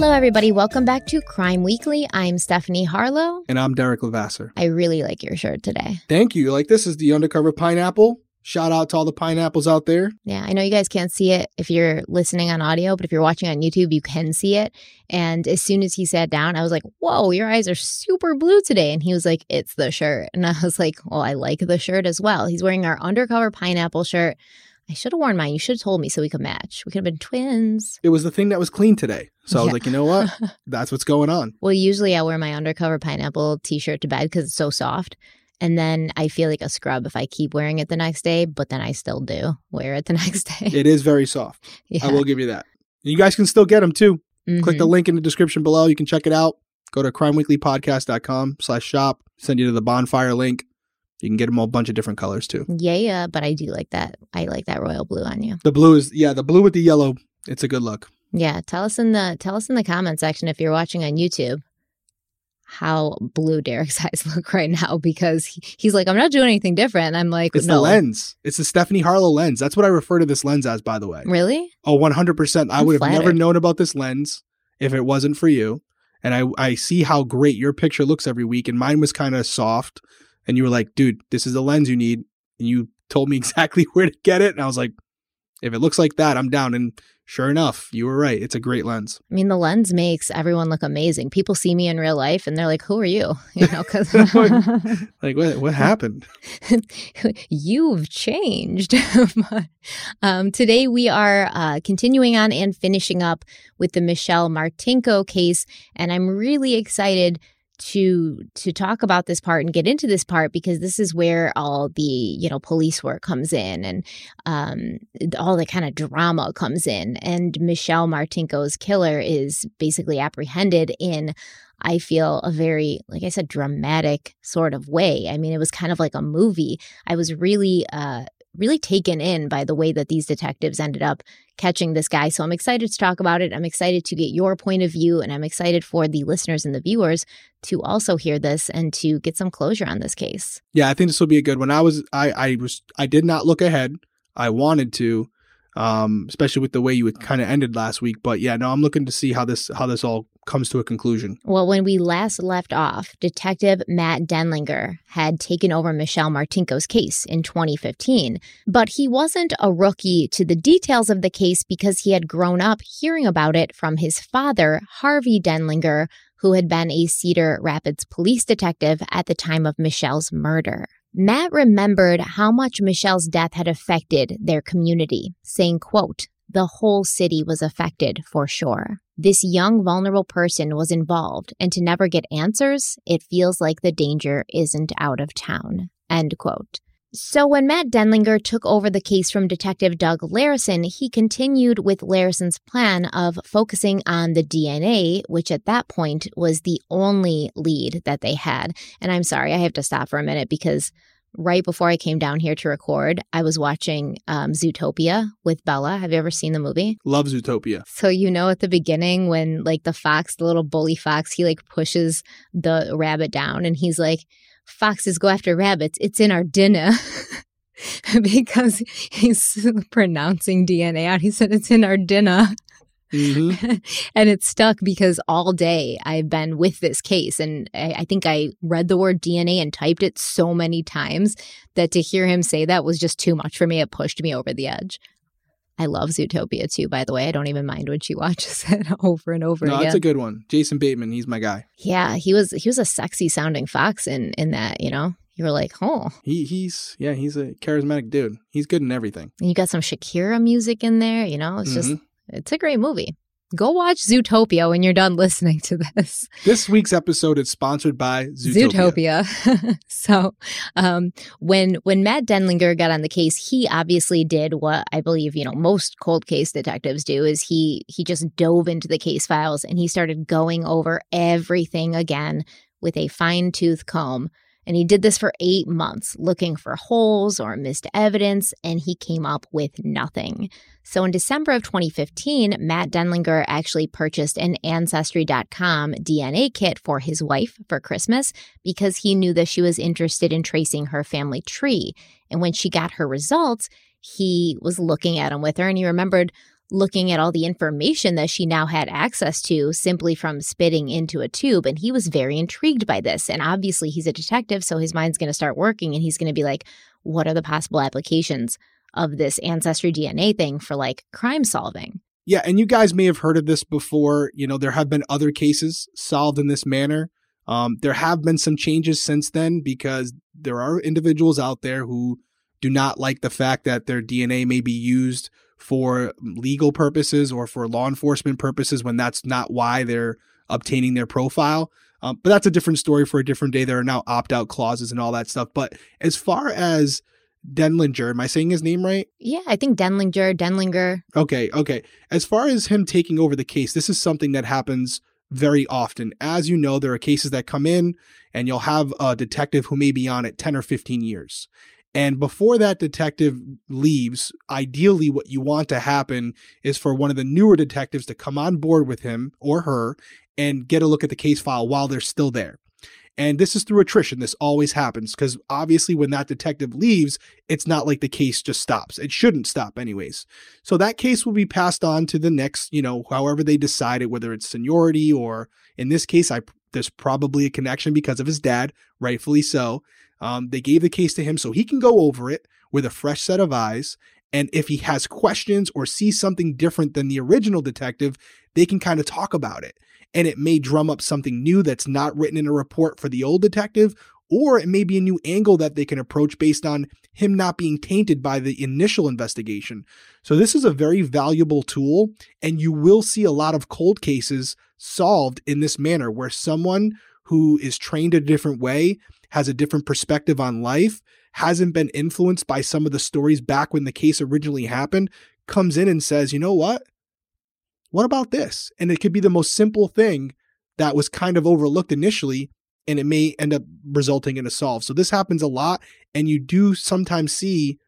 Hello, everybody. Welcome back to Crime Weekly. I'm Stephanie Harlow. And I'm Derek Levasseur. I really like your shirt today. Thank you. Like this is the undercover pineapple. Shout out to all the pineapples out there. Yeah, I know you guys can't see it if you're listening on audio, but if you're watching on YouTube, you can see it. And as soon as he sat down, I was like, Whoa, your eyes are super blue today. And he was like, It's the shirt. And I was like, Well, I like the shirt as well. He's wearing our undercover pineapple shirt. I should have worn mine. You should have told me so we could match. We could have been twins. It was the thing that was clean today. So I was like, you know what? That's what's going on. Well, usually I wear my undercover pineapple t shirt to bed because it's so soft. And then I feel like a scrub if I keep wearing it the next day, but then I still do wear it the next day. It is very soft. yeah. I will give you that. You guys can still get them too. Click the Mhm. link in the description below. You can check it out. Go to crimeweeklypodcast.com slash shop. Send you to the bonfire link. You can get them all a bunch of different colors too. Yeah, yeah, but I do like that. I like that royal blue on you. The blue is, yeah, the blue with the yellow. It's a good look. Yeah, tell us in the tell us in the comment section if you're watching on YouTube how blue Derek's eyes look right now because he, he's like, I'm not doing anything different. And I'm like, It's no. the lens. It's the Stephanie Harlow lens. That's what I refer to this lens as, by the way. Really? Oh, 100%. I I'm would have never known about this lens if it wasn't for you. And I, I see how great your picture looks every week. And mine was kind of soft. And you were like, dude, this is the lens you need. And you told me exactly where to get it. And I was like, if it looks like that, I'm down. And sure enough, you were right. It's a great lens. I mean, the lens makes everyone look amazing. People see me in real life and they're like, "Who are you?" You know, because Like, what, what happened? you've changed. um, today, we are uh, continuing on and finishing up with the Michelle Martinko case, and I'm really excited to to talk about this part and get into this part because this is where all the you know police work comes in and um, all the kind of drama comes in and michelle martinko's killer is basically apprehended in I feel a very, like I said, dramatic sort of way. I mean, it was kind of like a movie. I was really, uh, really taken in by the way that these detectives ended up catching this guy. So I'm excited to talk about it. I'm excited to get your point of view, and I'm excited for the listeners and the viewers to also hear this and to get some closure on this case. Yeah, I think this will be a good one. I was, I, I was, I did not look ahead. I wanted to, um, especially with the way you had kind of ended last week. But yeah, no, I'm looking to see how this, how this all comes to a conclusion. Well, when we last left off, Detective Matt Denlinger had taken over Michelle Martinko's case in 2015. But he wasn't a rookie to the details of the case because he had grown up hearing about it from his father, Harvey Denlinger, who had been a Cedar Rapids police detective at the time of Michelle's murder. Matt remembered how much Michelle's death had affected their community, saying, quote, the whole city was affected for sure. This young, vulnerable person was involved, and to never get answers, it feels like the danger isn't out of town. End quote. So, when Matt Denlinger took over the case from Detective Doug Larison, he continued with Larison's plan of focusing on the DNA, which at that point was the only lead that they had. And I'm sorry, I have to stop for a minute because right before I came down here to record, I was watching um, Zootopia with Bella. Have you ever seen the movie? Love Zootopia. So you know at the beginning when like the fox, the little bully fox, he like pushes the rabbit down and he's like, Foxes go after rabbits. It's in our dinner. because he's pronouncing DNA out. He said it's in our dinner. hmm and it stuck because all day I've been with this case. And I, I think I read the word DNA and typed it so many times that to hear him say that was just too much for me. It pushed me over the edge. I love Zootopia too, by the way. I don't even mind when she watches it over and over No, again. that's a good one. Jason Bateman, he's my guy. yeah, he was he was a sexy sounding fox in in that, you know. You were like, oh, He he's yeah, he's a charismatic dude. He's good in everything. and you got some Shakira music in there, you know. It's just Mhm. it's a great movie. Go watch Zootopia when you're done listening to this. This week's episode is sponsored by Zootopia. Zootopia. so, um, when when Matt Denlinger got on the case, he obviously did what I believe you know most cold case detectives do: is he he just dove into the case files and he started going over everything again with a fine tooth comb. And he did this for eight months, looking for holes or missed evidence, and he came up with nothing. So in December of 2015, Matt Denlinger actually purchased an Ancestry.com DNA kit for his wife for Christmas because he knew that she was interested in tracing her family tree. And when she got her results, he was looking at them with her and he remembered looking at all the information that she now had access to simply from spitting into a tube. And he was very intrigued by this. And obviously, he's a detective, so his mind's going to start working and he's going to be like, what are the possible applications of this ancestry DNA thing for like crime solving? Yeah, and you guys may have heard of this before. You know, there have been other cases solved in this manner. Um, there have been some changes since then because there are individuals out there who do not like the fact that their DNA may be used for legal purposes or for law enforcement purposes when that's not why they're obtaining their profile. Um, but that's a different story for a different day. There are now opt out clauses and all that stuff. But as far as Denlinger, am I saying his name right? Yeah, I think Denlinger, Denlinger. Okay, okay. As far as him taking over the case, this is something that happens very often. As you know, there are cases that come in and you'll have a detective who may be on it 10 or 15 years. And before that detective leaves, ideally, what you want to happen is for one of the newer detectives to come on board with him or her and get a look at the case file while they're still there. And this is through attrition. This always happens because obviously, when that detective leaves, it's not like the case just stops. It shouldn't stop, anyways. So that case will be passed on to the next, you know, however they decide it, whether it's seniority or in this case, I there's probably a connection because of his dad, rightfully so. Um, they gave the case to him so he can go over it with a fresh set of eyes. And if he has questions or sees something different than the original detective, they can kind of talk about it. And it may drum up something new that's not written in a report for the old detective, or it may be a new angle that they can approach based on him not being tainted by the initial investigation. So, this is a very valuable tool, and you will see a lot of cold cases solved in this manner where someone who is trained a different way has a different perspective on life, hasn't been influenced by some of the stories back when the case originally happened, comes in and says, you know what? What about this? And it could be the most simple thing that was kind of overlooked initially, and it may end up resulting in a solve. So this happens a lot, and you do sometimes see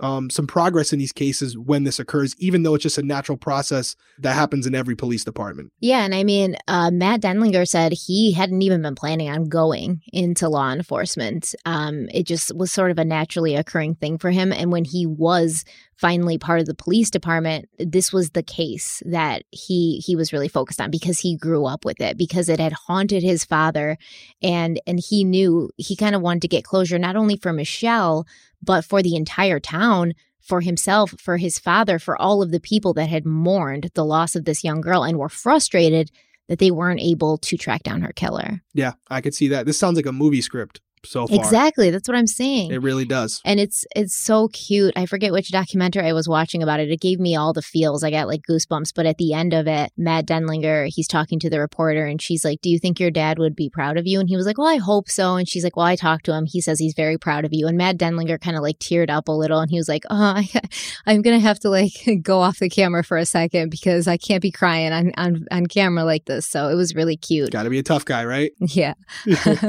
um, some progress in these cases when this occurs, even though it's just a natural process that happens in every police department. Yeah. And I mean, uh, Matt Denlinger said he hadn't even been planning on going into law enforcement. Um, it just was sort of a naturally occurring thing for him. And when he was finally part of the police department this was the case that he he was really focused on because he grew up with it because it had haunted his father. And and he knew he kind of wanted to get closure not only for Michelle but for the entire town for himself for his father for all of the people that had mourned the loss of this young girl and were frustrated that they weren't able to track down her killer. Yeah, I could see that. This sounds like a movie script so far. exactly that's what i'm saying It really does. and it's it's so cute. I forget which documentary I was watching about it. It gave me all the feels. I got like goosebumps. But at the end of it, Matt Denlinger, he's talking to the reporter, and she's like, "Do you think your dad would be proud of you?" And he was like, "Well, I hope so." And she's like, "Well, I talked to him. He says he's very proud of you." And Matt Denlinger kind of like teared up a little, and he was like, "Oh, I, I'm gonna have to like go off the camera for a second because I can't be crying on on on camera like this." So it was really cute. Got to be a tough guy, right? Yeah.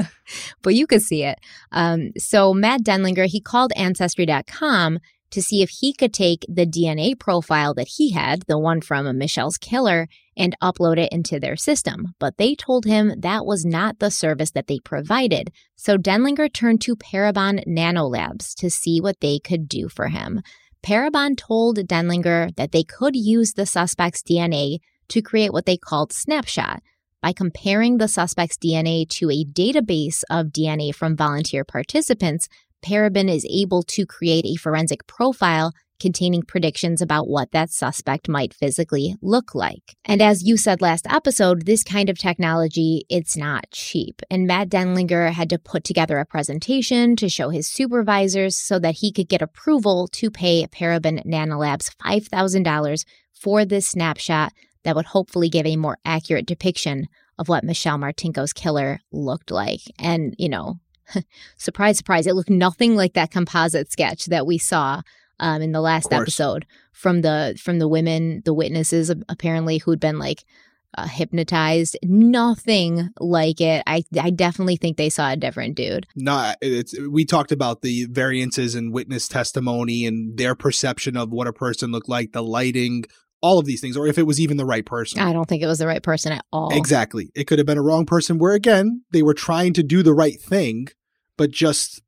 but you could see it. Um, so Matt Denlinger, he called Ancestry.com to see if he could take the DNA profile that he had, the one from Michelle's killer, and upload it into their system. But they told him that was not the service that they provided. So Denlinger turned to Parabon Nanolabs to see what they could do for him. Parabon told Denlinger that they could use the suspect's DNA to create what they called Snapshot by comparing the suspect's DNA to a database of DNA from volunteer participants, Parabon is able to create a forensic profile containing predictions about what that suspect might physically look like. And as you said last episode, this kind of technology, it's not cheap. And Matt Denlinger had to put together a presentation to show his supervisors so that he could get approval to pay Parabon Nanolabs $5,000 for this snapshot that would hopefully give a more accurate depiction of what Michelle Martinko's killer looked like. And, you know, surprise, surprise, it looked nothing like that composite sketch that we saw um, in the last episode from the from the women, the witnesses apparently who'd been like uh, hypnotized. Nothing like it. I I definitely think they saw a different dude. Not it's we talked about the variances in witness testimony and their perception of what a person looked like, the lighting, all of these things, or if it was even the right person. I don't think it was the right person at all. Exactly. It could have been a wrong person where again, they were trying to do the right thing, but just,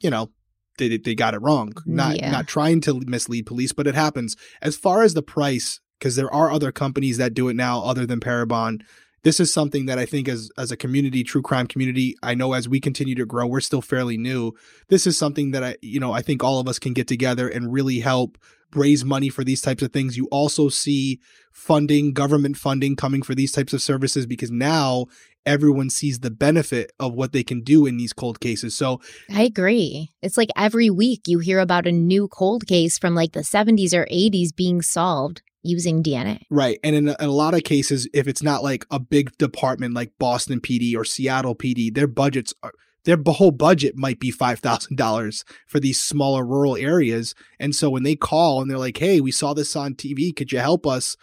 you know, they, they got it wrong. Not yeah. not trying to mislead police, but it happens. As far as the price, because there are other companies that do it now other than Parabon. This is something that I think as as a community, true crime community, I know as we continue to grow, we're still fairly new. This is something that I, you know, I think all of us can get together and really help raise money for these types of things. You also see funding, government funding coming for these types of services because now everyone sees the benefit of what they can do in these cold cases. So I agree. It's like every week you hear about a new cold case from like the 70s or 80s being solved using DNA. Right. And in a, in a, lot of cases, if it's not like a big department like Boston PD or Seattle PD, their budgets are. Their whole budget might be $5,000 for these smaller rural areas. And so when they call and they're like, hey, we saw this on TV, could you help us?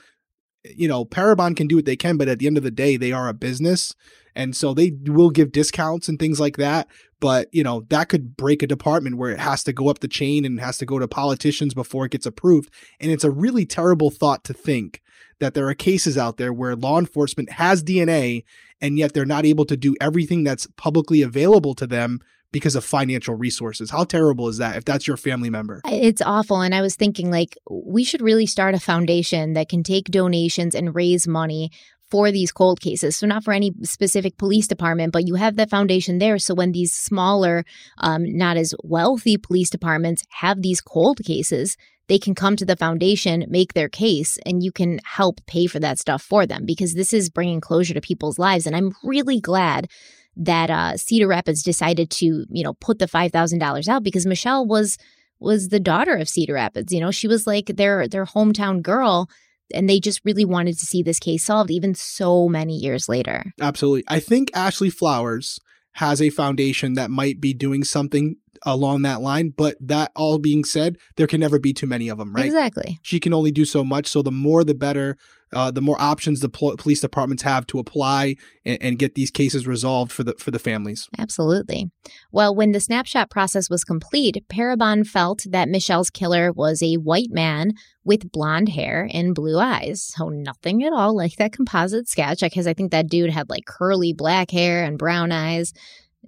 You know, Parabon can do what they can, but at the end of the day, they are a business. And so they will give discounts and things like that. But, you know, that could break a department where it has to go up the chain and has to go to politicians before it gets approved. And it's a really terrible thought to think that there are cases out there where law enforcement has DNA and yet they're not able to do everything that's publicly available to them because of financial resources. How terrible is that if that's your family member? It's awful. And I was thinking, like, we should really start a foundation that can take donations and raise money for these cold cases. So, not for any specific police department, but you have that foundation there. So, when these smaller, um, not as wealthy police departments have these cold cases, they can come to the foundation, make their case, and you can help pay for that stuff for them because this is bringing closure to people's lives. And I'm really glad that uh, Cedar Rapids decided to, you know, put the five thousand dollars out because Michelle was was the daughter of Cedar Rapids. You know, she was like their their hometown girl and they just really wanted to see this case solved even so many years later. Absolutely. I think Ashley Flowers has a foundation that might be doing something along that line. But that all being said, there can never be too many of them, right? Exactly. She can only do so much. So the more, the better. Uh, the more options the pol- police departments have to apply and, and, get these cases resolved for the for the families. Absolutely. Well, when the snapshot process was complete, Parabon felt that Michelle's killer was a white man with blonde hair and blue eyes. So nothing at all like that composite sketch, because I think that dude had like curly black hair and brown eyes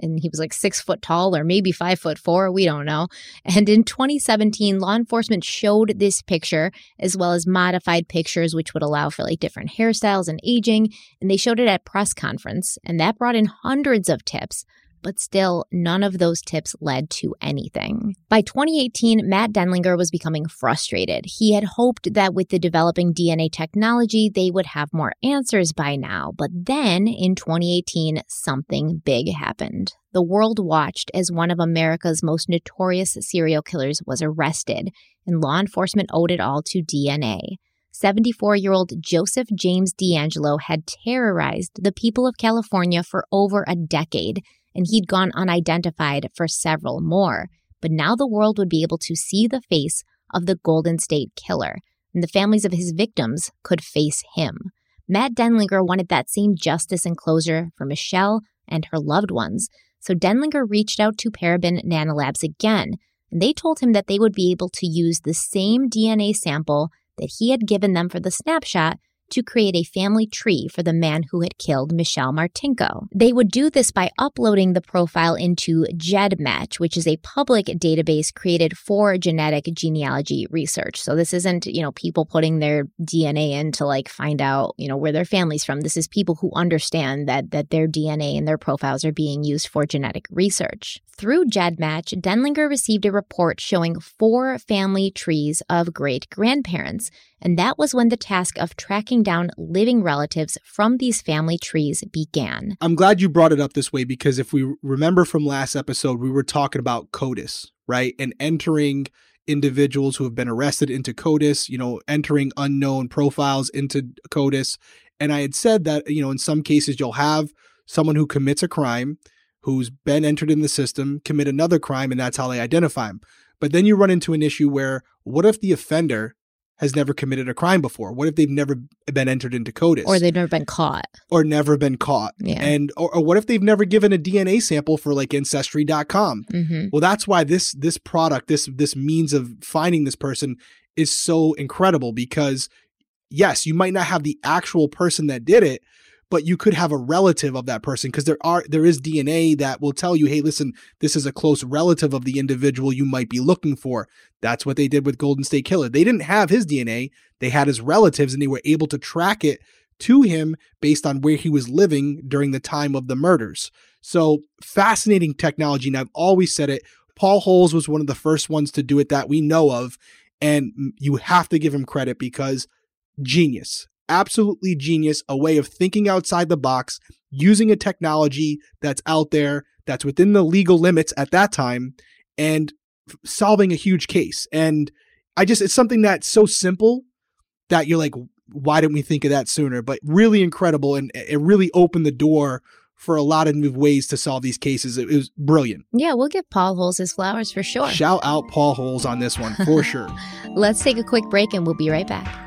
and he was like six foot tall or maybe five foot four. We don't know. And in 2017, law enforcement showed this picture as well as modified pictures, which would allow for like different hairstyles and aging. And they showed it at press conference, and that brought in hundreds of tips but still, none of those tips led to anything. By 2018, Matt Denlinger was becoming frustrated. He had hoped that with the developing DNA technology, they would have more answers by now. But then in 2018, something big happened. The world watched as one of America's most notorious serial killers was arrested, and law enforcement owed it all to DNA. 74 year old Joseph James DeAngelo had terrorized the people of California for over a decade and he'd gone unidentified for several more. But now the world would be able to see the face of the Golden State Killer, and the families of his victims could face him. Matt Denlinger wanted that same justice and closure for Michelle and her loved ones, so Denlinger reached out to Parabon Nanolabs again, and they told him that they would be able to use the same DNA sample that he had given them for the snapshot to create a family tree for the man who had killed Michelle Martinko. They would do this by uploading the profile into GEDmatch, which is a public database created for genetic genealogy research. So this isn't, you know, people putting their DNA in to like find out, you know, where their family's from. This is people who understand that that their DNA and their profiles are being used for genetic research. Through GEDmatch, Denlinger received a report showing four family trees of great grandparents, and that was when the task of tracking down living relatives from these family trees began. I'm glad you brought it up this way because if we remember from last episode, we were talking about CODIS, right? And entering individuals who have been arrested into CODIS, you know, entering unknown profiles into CODIS. And I had said that, you know, in some cases you'll have someone who commits a crime who's been entered in the system commit another crime and that's how they identify him. But then you run into an issue where what if the offender has never committed a crime before? What if they've never been entered into CODIS? Or they've never been caught. Or never been caught. Yeah. And or, or what if they've never given a DNA sample for like ancestry.com? hmm Well, that's why this this product, this this means of finding this person is so incredible because yes, you might not have the actual person that did it, but you could have a relative of that person because there are there is DNA that will tell you, hey, listen, this is a close relative of the individual you might be looking for. That's what they did with Golden State Killer. They didn't have his DNA, they had his relatives and they were able to track it to him based on where he was living during the time of the murders. So fascinating technology. And I've always said it. Paul Holes was one of the first ones to do it that we know of. And you have to give him credit because genius, absolutely genius, a way of thinking outside the box, using a technology that's out there, that's within the legal limits at that time, and f- solving a huge case. And I just, it's something that's so simple that you're like, why didn't we think of that sooner? But really incredible. And it really opened the door for a lot of new ways to solve these cases. It, it was brilliant. Yeah, we'll give Paul Holes his flowers for sure. Shout out Paul Holes on this one for sure. Let's take a quick break and we'll be right back.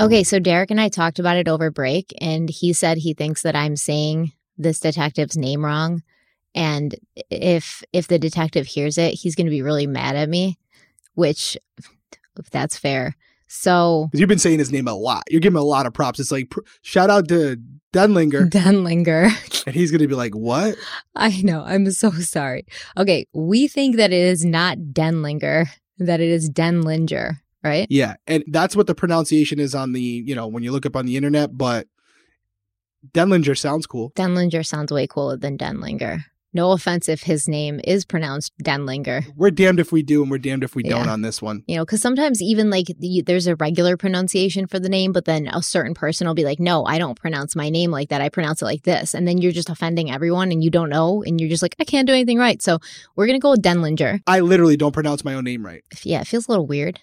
Okay, so Derek and I talked about it over break, and he said he thinks that I'm saying this detective's name wrong. And if if the detective hears it, he's going to be really mad at me, which if that's fair. So you've been saying his name a lot. You're giving him a lot of props. It's like, pr- shout out to Denlinger. Denlinger. and he's going to be like, what? I know. I'm so sorry. Okay, we think that it is not Denlinger, that it is Denlinger, right? Yeah. And that's what the pronunciation is on the, you know, when you look up on the internet. But Denlinger sounds cool. Denlinger sounds way cooler than Denlinger. No offense if his name is pronounced Denlinger. We're damned if we do and we're damned if we don't on this one. You know, because sometimes even like the, there's a regular pronunciation for the name, but then a certain person will be like, no, I don't pronounce my name like that. I pronounce it like this. And then you're just offending everyone and you don't know. And you're just like, I can't do anything right. So we're going to go with Denlinger. I literally don't pronounce my own name right. Yeah, it feels a little weird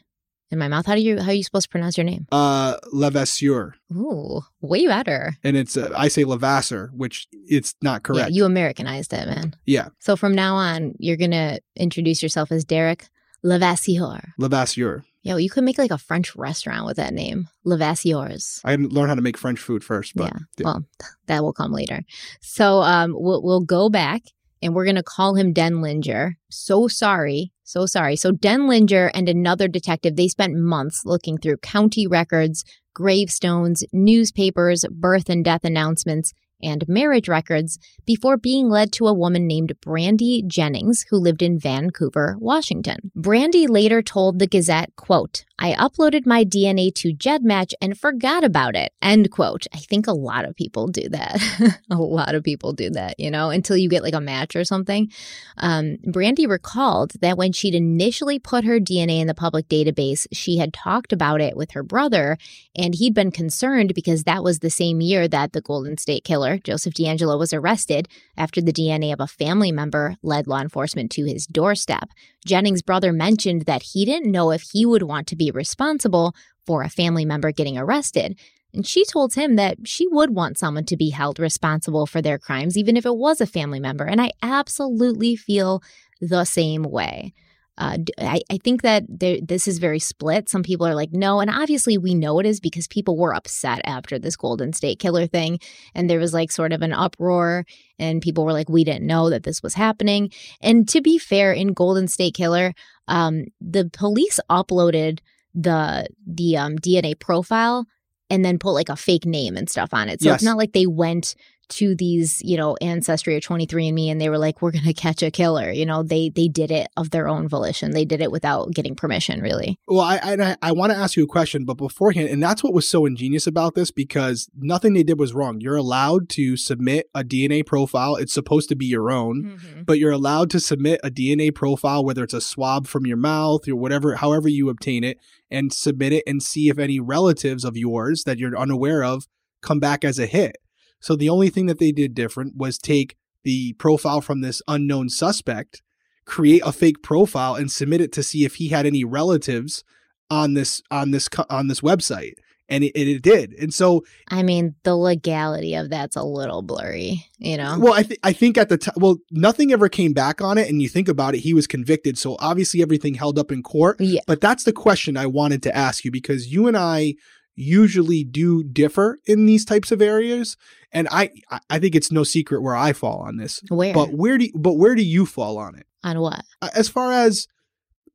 in my mouth. How do you, how are you supposed to pronounce your name? Uh, Levasseur. Ooh, way better. And it's, uh, I say Levasseur, which it's not correct. Yeah, you Americanized it, man. Yeah. So from now on, you're going to introduce yourself as Derek Levasseur. Levasseur. Yeah, you could make like a French restaurant with that name, Levasseurs. I hadn't learn how to make French food first, but yeah. Well, that will come later. So um, we'll we'll go back and we're gonna call him Den Denlinger. So sorry, so sorry. So Denlinger and another detective they spent months looking through county records, gravestones, newspapers, birth and death announcements. And marriage records before being led to a woman named Brandy Jennings, who lived in Vancouver, Washington. Brandy later told the Gazette, quote, I uploaded my DNA to GEDmatch and forgot about it, end quote. I think a lot of people do that. a lot of people do that, you know, until you get like a match or something. Um, Brandy recalled that when she'd initially put her DNA in the public database, she had talked about it with her brother, and he'd been concerned because that was the same year that the Golden State Killer, Joseph DeAngelo, was arrested after the DNA of a family member led law enforcement to his doorstep. Jennings' brother mentioned that he didn't know if he would want to be responsible for a family member getting arrested. And she told him that she would want someone to be held responsible for their crimes, even if it was a family member. And I absolutely feel the same way. Uh, I, I think that there, this is very split. Some people are like, no. And obviously, we know it is because people were upset after this Golden State Killer thing. And there was like sort of an uproar, and people were like, we didn't know that this was happening. And to be fair, in Golden State Killer, um, the police uploaded the the um, DNA profile and then put like a fake name and stuff on it. So Yes. it's not like they went to these, you know, ancestry or 23andme and they were like, we're going to catch a killer. You know, they they did it of their own volition. They did it without getting permission, really. Well, I I, I want to ask you a question, but beforehand, and that's what was so ingenious about this because nothing they did was wrong. You're allowed to submit a DNA profile. It's supposed to be your own, mm-hmm. but you're allowed to submit a DNA profile, whether it's a swab from your mouth or whatever, however you obtain it, and submit it and see if any relatives of yours that you're unaware of come back as a hit. So the only thing that they did different was take the profile from this unknown suspect, create a fake profile, and submit it to see if he had any relatives on this on this on this website, and it, it did. And so, I mean, the legality of that's a little blurry, you know? well, I think I think at the time, well, nothing ever came back on it, and you think about it, he was convicted, so obviously everything held up in court. yeah. But that's the question I wanted to ask you because you and I usually do differ in these types of areas, and I I think it's no secret where I fall on this. Where? But where do but where do you fall on it? on what? As far as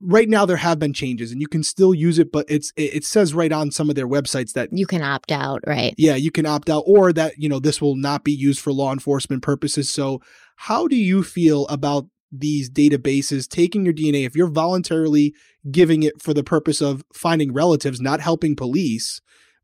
right now, there have been changes, and you can still use it, but it's it, it says right on some of their websites that You can opt out, right? yeah, you can opt out, or that you know this will not be used for law enforcement purposes. So, how do you feel about these databases taking your DNA if you're voluntarily giving it for the purpose of finding relatives, not helping police,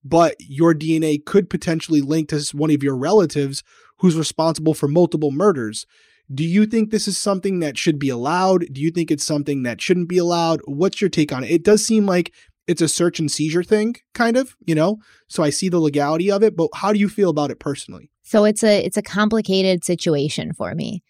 but your DNA could potentially link to one of your relatives who's responsible for multiple murders? Do you think this is something that should be allowed? Do you think it's something that shouldn't be allowed? What's your take on it? It does seem like it's a search and seizure thing, kind of, you know? So I see the legality of it, but how do you feel about it personally? So it's a it's a complicated situation for me.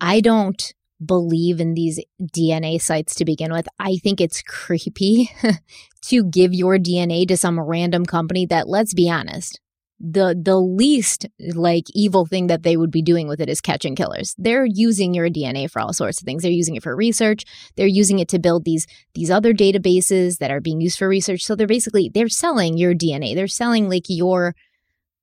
I don't believe in these DNA sites to begin with. I think it's creepy to give your DNA to some random company that let's be honest, the the least like evil thing that they would be doing with it is catching killers. They're using your DNA for all sorts of things. They're using it for research. They're using it to build these these other databases that are being used for research. So they're basically they're selling your DNA. They're selling like your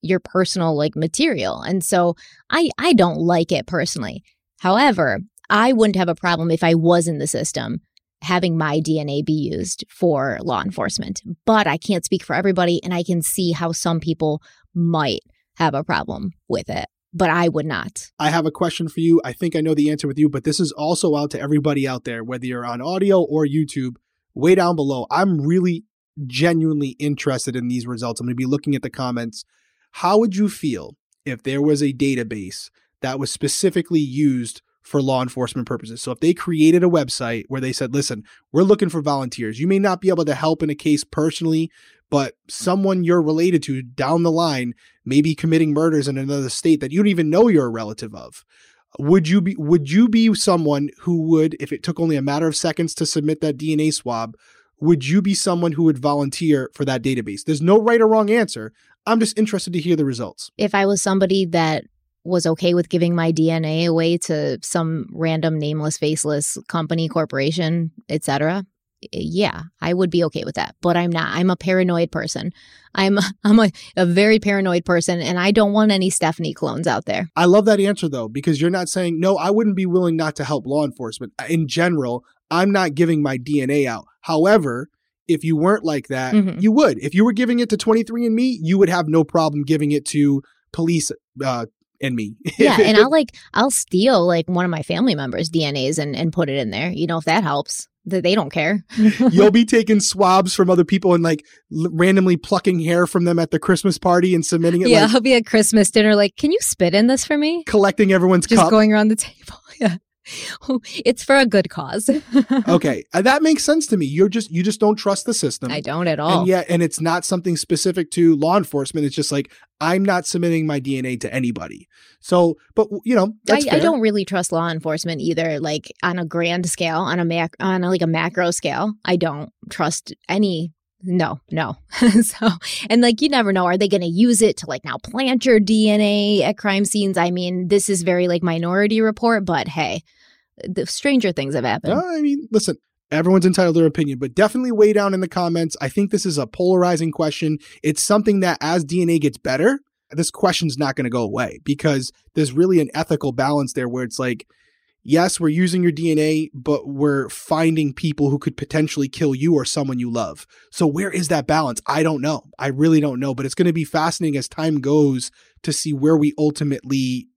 your personal like material. And so I I don't like it personally. However, I wouldn't have a problem if I was in the system having my DNA be used for law enforcement. But I can't speak for everybody and I can see how some people might have a problem with it. But I would not. I have a question for you. I think I know the answer with you, but this is also out to everybody out there, whether you're on audio or YouTube, way down below. I'm really genuinely interested in these results. I'm going to be looking at the comments. How would you feel if there was a database that was specifically used for law enforcement purposes? So if they created a website where they said, listen, we're looking for volunteers. You may not be able to help in a case personally, but someone you're related to down the line may be committing murders in another state that you don't even know you're a relative of. Would you be would you be someone who would, if it took only a matter of seconds to submit that DNA swab, would you be someone who would volunteer for that database? There's no right or wrong answer. I'm just interested to hear the results. If I was somebody that was okay with giving my DNA away to some random nameless faceless company corporation etc yeah I would be okay with that but I'm not I'm a paranoid person I'm I'm a, a very paranoid person and I don't want any Stephanie clones out there I love that answer though, because you're not saying, no, I wouldn't be willing not to help law enforcement. In general, I'm not giving my DNA out. However, if you weren't like that, Mhm. you would. If you were giving it to 23andMe, you would have no problem giving it to police uh, and me. yeah and I'll like I'll steal like one of my family members DNAs and and put it in there you know if that helps that they don't care You'll be taking swabs from other people and like l- randomly plucking hair from them at the Christmas party and submitting it, yeah like I'll be at Christmas dinner like can you spit in this for me collecting everyone's just cup. going around the table yeah it's for a good cause okay, uh, that makes sense to me. You're just you just don't trust the system. I don't at all And yet, and it's not something specific to law enforcement. It's just like I'm not submitting my DNA to anybody. So, but you know, that's I, I don't really trust law enforcement either. Like on a grand scale, on a mac, on a, like a macro scale, I don't trust any No, no. so, and like you never know, are they going to use it to like now plant your DNA at crime scenes? I mean, this is very like minority report, but hey, the stranger things have happened. I mean, listen, everyone's entitled to their opinion, but definitely weigh down in the comments. I think this is a polarizing question. It's something that as DNA gets better, this question's not going to go away because there's really an ethical balance there where it's like, yes, we're using your DNA, but we're finding people who could potentially kill you or someone you love. So where is that balance? I don't know. I really don't know, but it's going to be fascinating as time goes to see where we ultimately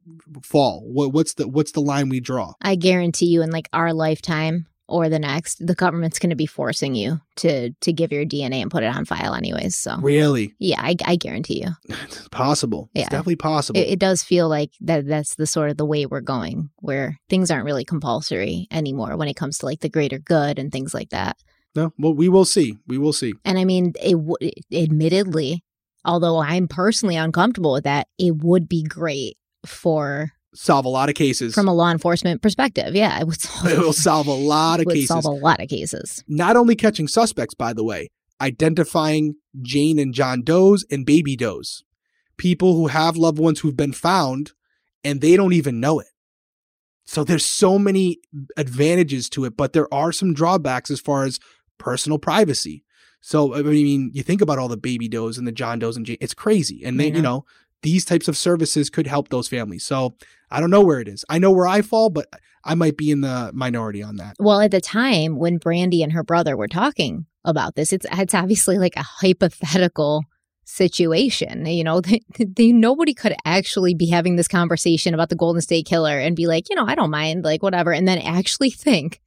fall. What, what's the what's the line we draw? I guarantee you in like our lifetime or the next, the government's going to be forcing you to to give your DNA and put it on file anyways. So Really? yeah, I, I guarantee you. It's possible. Yeah. It's definitely possible. It, it does feel like that that's the sort of the way we're going, where things aren't really compulsory anymore when it comes to like the greater good and things like that. no, well, we will see. We will see. And I mean, it w- admittedly, although I'm personally uncomfortable with that, it would be great for Solve a lot of cases. from a law enforcement perspective. Yeah, it would solve, it will solve a lot of cases. solve a lot of cases. Not only catching suspects, by the way, identifying Jane and John Doe's and baby Doe's. People who have loved ones who've been found and they don't even know it. So there's so many advantages to it, but there are some drawbacks as far as personal privacy. So I mean, you think about all the baby does and the John does and Jane, it's crazy. And they, know. you know, these types of services could help those families. So I don't know where it is. I know where I fall, but I might be in the minority on that. Well, at the time when Brandy and her brother were talking about this, it's it's obviously like a hypothetical situation. You know, they, they, nobody could actually be having this conversation about the Golden State Killer and be like, you know, I don't mind, like whatever, and then actually think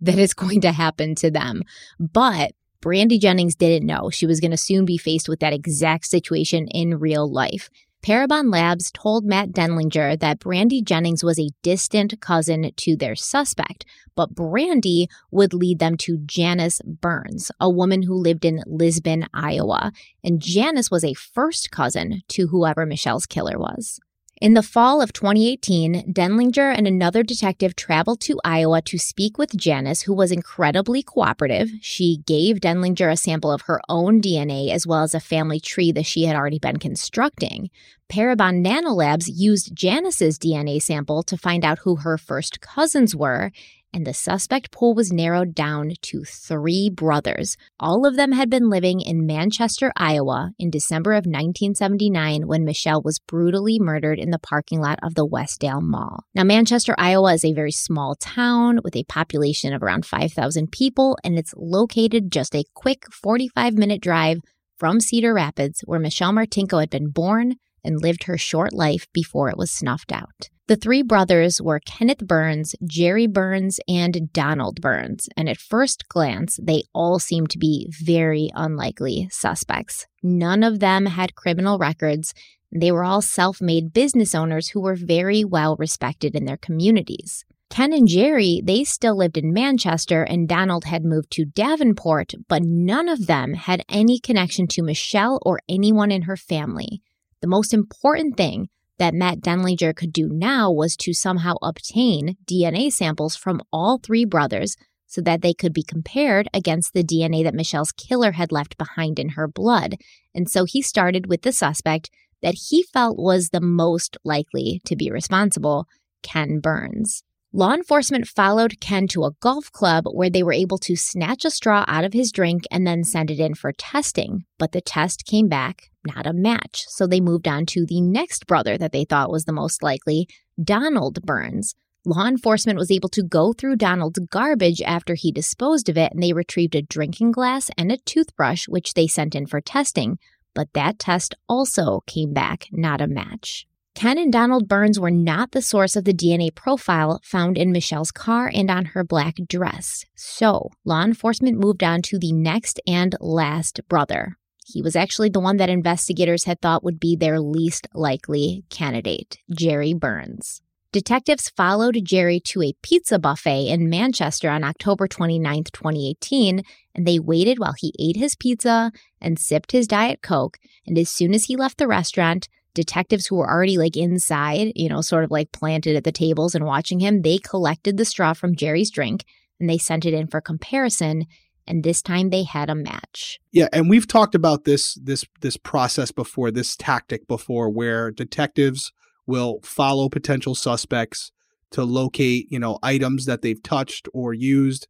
that it's going to happen to them. But Brandy Jennings didn't know she was going to soon be faced with that exact situation in real life. Parabon Labs told Matt Denlinger that Brandy Jennings was a distant cousin to their suspect, but Brandy would lead them to Janice Burns, a woman who lived in Lisbon, Iowa. And Janice was a first cousin to whoever Michelle's killer was. In the fall of 2018, Denlinger and another detective traveled to Iowa to speak with Janice, who was incredibly cooperative. She gave Denlinger a sample of her own DNA as well as a family tree that she had already been constructing. Parabon Nanolabs used Janice's DNA sample to find out who her first cousins were, and the suspect pool was narrowed down to three brothers. All of them had been living in Manchester, Iowa in December of 1979 when Michelle was brutally murdered in the parking lot of the Westdale Mall. Now, Manchester, Iowa is a very small town with a population of around 5,000 people, and it's located just a quick 45 minute drive from Cedar Rapids, where Michelle Martinko had been born and lived her short life before it was snuffed out. The three brothers were Kenneth Burns, Jerry Burns, and Donald Burns, and at first glance, they all seemed to be very unlikely suspects. None of them had criminal records. They were all self made business owners who were very well respected in their communities. Ken and Jerry, they still lived in Manchester, and Donald had moved to Davenport, but none of them had any connection to Michelle or anyone in her family. The most important thing that Matt Denlinger could do now was to somehow obtain DNA samples from all three brothers so that they could be compared against the DNA that Michelle's killer had left behind in her blood. And so he started with the suspect that he felt was the most likely to be responsible, Ken Burns. Law enforcement followed Ken to a golf club where they were able to snatch a straw out of his drink and then send it in for testing. But the test came back not a match. So they moved on to the next brother that they thought was the most likely, Donald Burns. Law enforcement was able to go through Donald's garbage after he disposed of it, and they retrieved a drinking glass and a toothbrush, which they sent in for testing. But that test also came back not a match. Ken and Donald Burns were not the source of the DNA profile found in Michelle's car and on her black dress. So, law enforcement moved on to the next and last brother. He was actually the one that investigators had thought would be their least likely candidate, Jerry Burns. Detectives followed Jerry to a pizza buffet in Manchester on October 29, 2018, and they waited while he ate his pizza and sipped his Diet Coke. And as soon as he left the restaurant, detectives who were already like inside, you know, sort of like planted at the tables and watching him, they collected the straw from Jerry's drink and they sent it in for comparison. And this time they had a match. Yeah, and we've talked about this this this process before, this tactic before where detectives will follow potential suspects to locate, you know, items that they've touched or used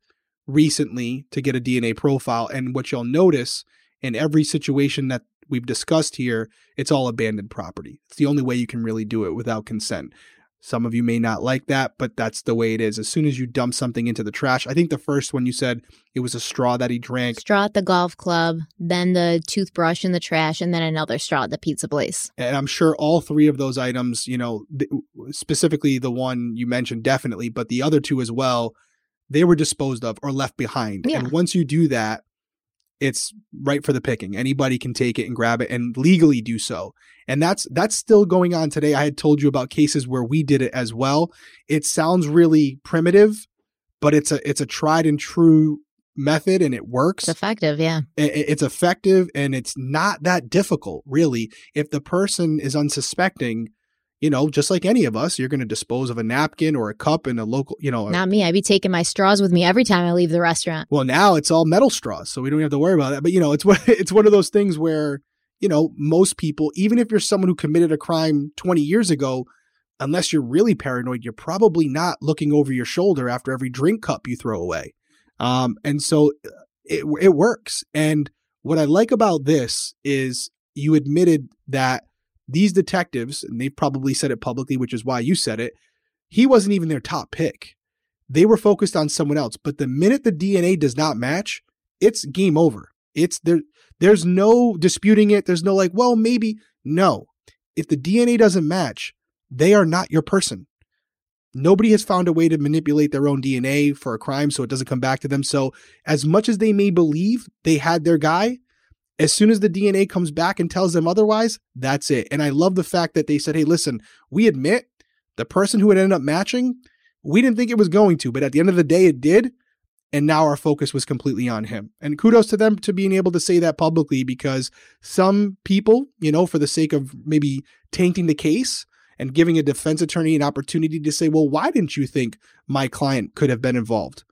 recently to get a DNA profile. And what you'll notice in every situation that we've discussed here, it's all abandoned property. It's the only way you can really do it without consent. Some of you may not like that, but that's the way it is. As soon as you dump something into the trash, I think the first one you said it was a straw that he drank. Straw at the golf club, then the toothbrush in the trash, and then another straw at the pizza place. And I'm sure all three of those items, you know, th- specifically the one you mentioned, definitely, but the other two as well, they were disposed of or left behind. Yeah. And once you do that, it's right for the picking. Anybody can take it and grab it and legally do so. And that's that's still going on today. I had told you about cases where we did it as well. It sounds really primitive, but it's a it's a tried and true method and it works. It's effective, yeah. It's effective and it's not that difficult, really. If the person is unsuspecting, you know, just like any of us, you're going to dispose of a napkin or a cup in a local, you know, a- Not me. I'd be taking my straws with me every time I leave the restaurant. well, now it's all metal straws, so we don't have to worry about that. But you know, it's one it's one of those things where you know most people, even if you're someone who committed a crime 20 years ago, unless you're really paranoid, you're probably not looking over your shoulder after every drink cup you throw away. Um, and so it it works. And what I like about this is you admitted that these detectives, and they've probably said it publicly, which is why you said it. He wasn't even their top pick they were focused on someone else. But the minute the DNA does not match, it's game over. It's there. There's no disputing it. There's no like, well, maybe no. If the DNA doesn't match, they are not your person. Nobody has found a way to manipulate their own DNA for a crime so it doesn't come back to them. So, as much as they may believe they had their guy, as soon as the DNA comes back and tells them otherwise, that's it. And I love the fact that they said, hey, listen, we admit the person who had ended up matching, we didn't think it was going to, but at the end of the day, it did. And now our focus was completely on him. And kudos to them to being able to say that publicly because some people, you know, for the sake of maybe tainting the case and giving a defense attorney an opportunity to say, well, why didn't you think my client could have been involved?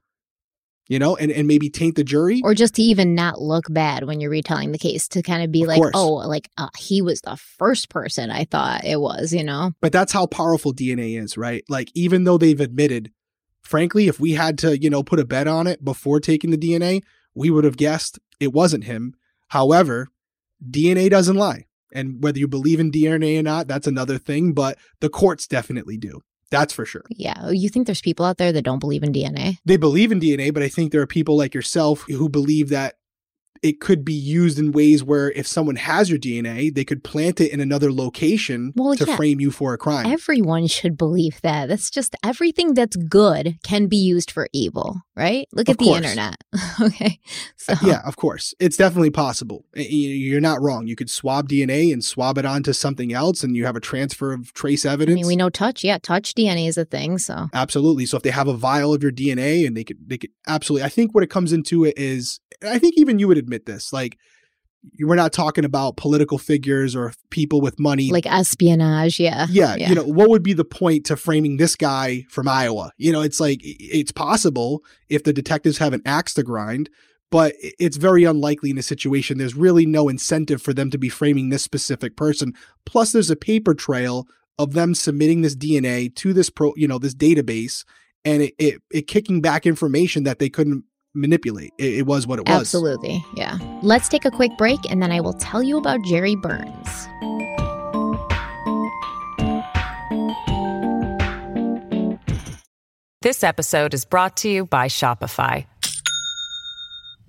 You know, and, and maybe taint the jury. Or just to even not look bad when you're retelling the case, to kind of be Of like, course. oh, like uh, he was the first person I thought it was, you know? But that's how powerful DNA is, right? Like, even though they've admitted, frankly, if we had to, you know, put a bet on it before taking the DNA, we would have guessed it wasn't him. However, DNA doesn't lie. And whether you believe in DNA or not, that's another thing, but the courts definitely do. That's for sure. Yeah. You think there's people out there that don't believe in DNA? They believe in DNA, but I think there are people like yourself who believe that it could be used in ways where if someone has your DNA, they could plant it in another location Well, to yeah. frame you for a crime. Everyone should believe that. That's just everything that's good can be used for evil, right? Look Of at the internet. okay. So, uh, Yeah, of course. It's definitely possible. You're not wrong. You could swab DNA and swab it onto something else, and you have a transfer of trace I evidence. mean, we know touch. Yeah, touch DNA is a thing. So, Absolutely. So if they have a vial of your DNA and they could, they could absolutely. I think what it comes into it is, I think even you would admit this. Like, we're not talking about political figures or people with money. like espionage. Yeah. yeah, yeah. you know, what would be the point to framing this guy from Iowa? You know, it's like it's possible if the detectives have an axe to grind, but it's very unlikely in a situation. There's really no incentive for them to be framing this specific person. Plus, there's a paper trail of them submitting this DNA to this pro, you know, this database, and it it, it kicking back information that they couldn't manipulate. It, it was what it was. Absolutely. Yeah. Let's take a quick break and then I will tell you about Jerry Burns. This episode is brought to you by Shopify.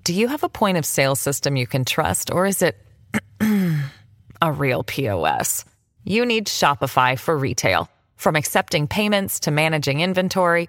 Do you have a point of sale system you can trust, or is it a real POS? You need Shopify for retail. From accepting payments to managing inventory,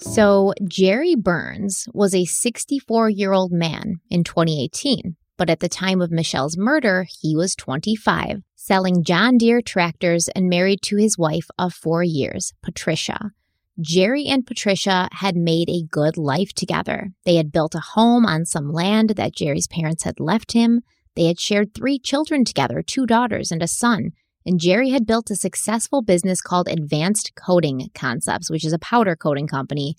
So, Jerry Burns was a 64 year old man in 2018, but at the time of Michelle's murder, he was 25, selling John Deere tractors and married to his wife of four years, Patricia. Jerry and Patricia had made a good life together. They had built a home on some land that Jerry's parents had left him. They had shared three children together two daughters and a son and Jerry had built a successful business called Advanced Coating Concepts, which is a powder coating company.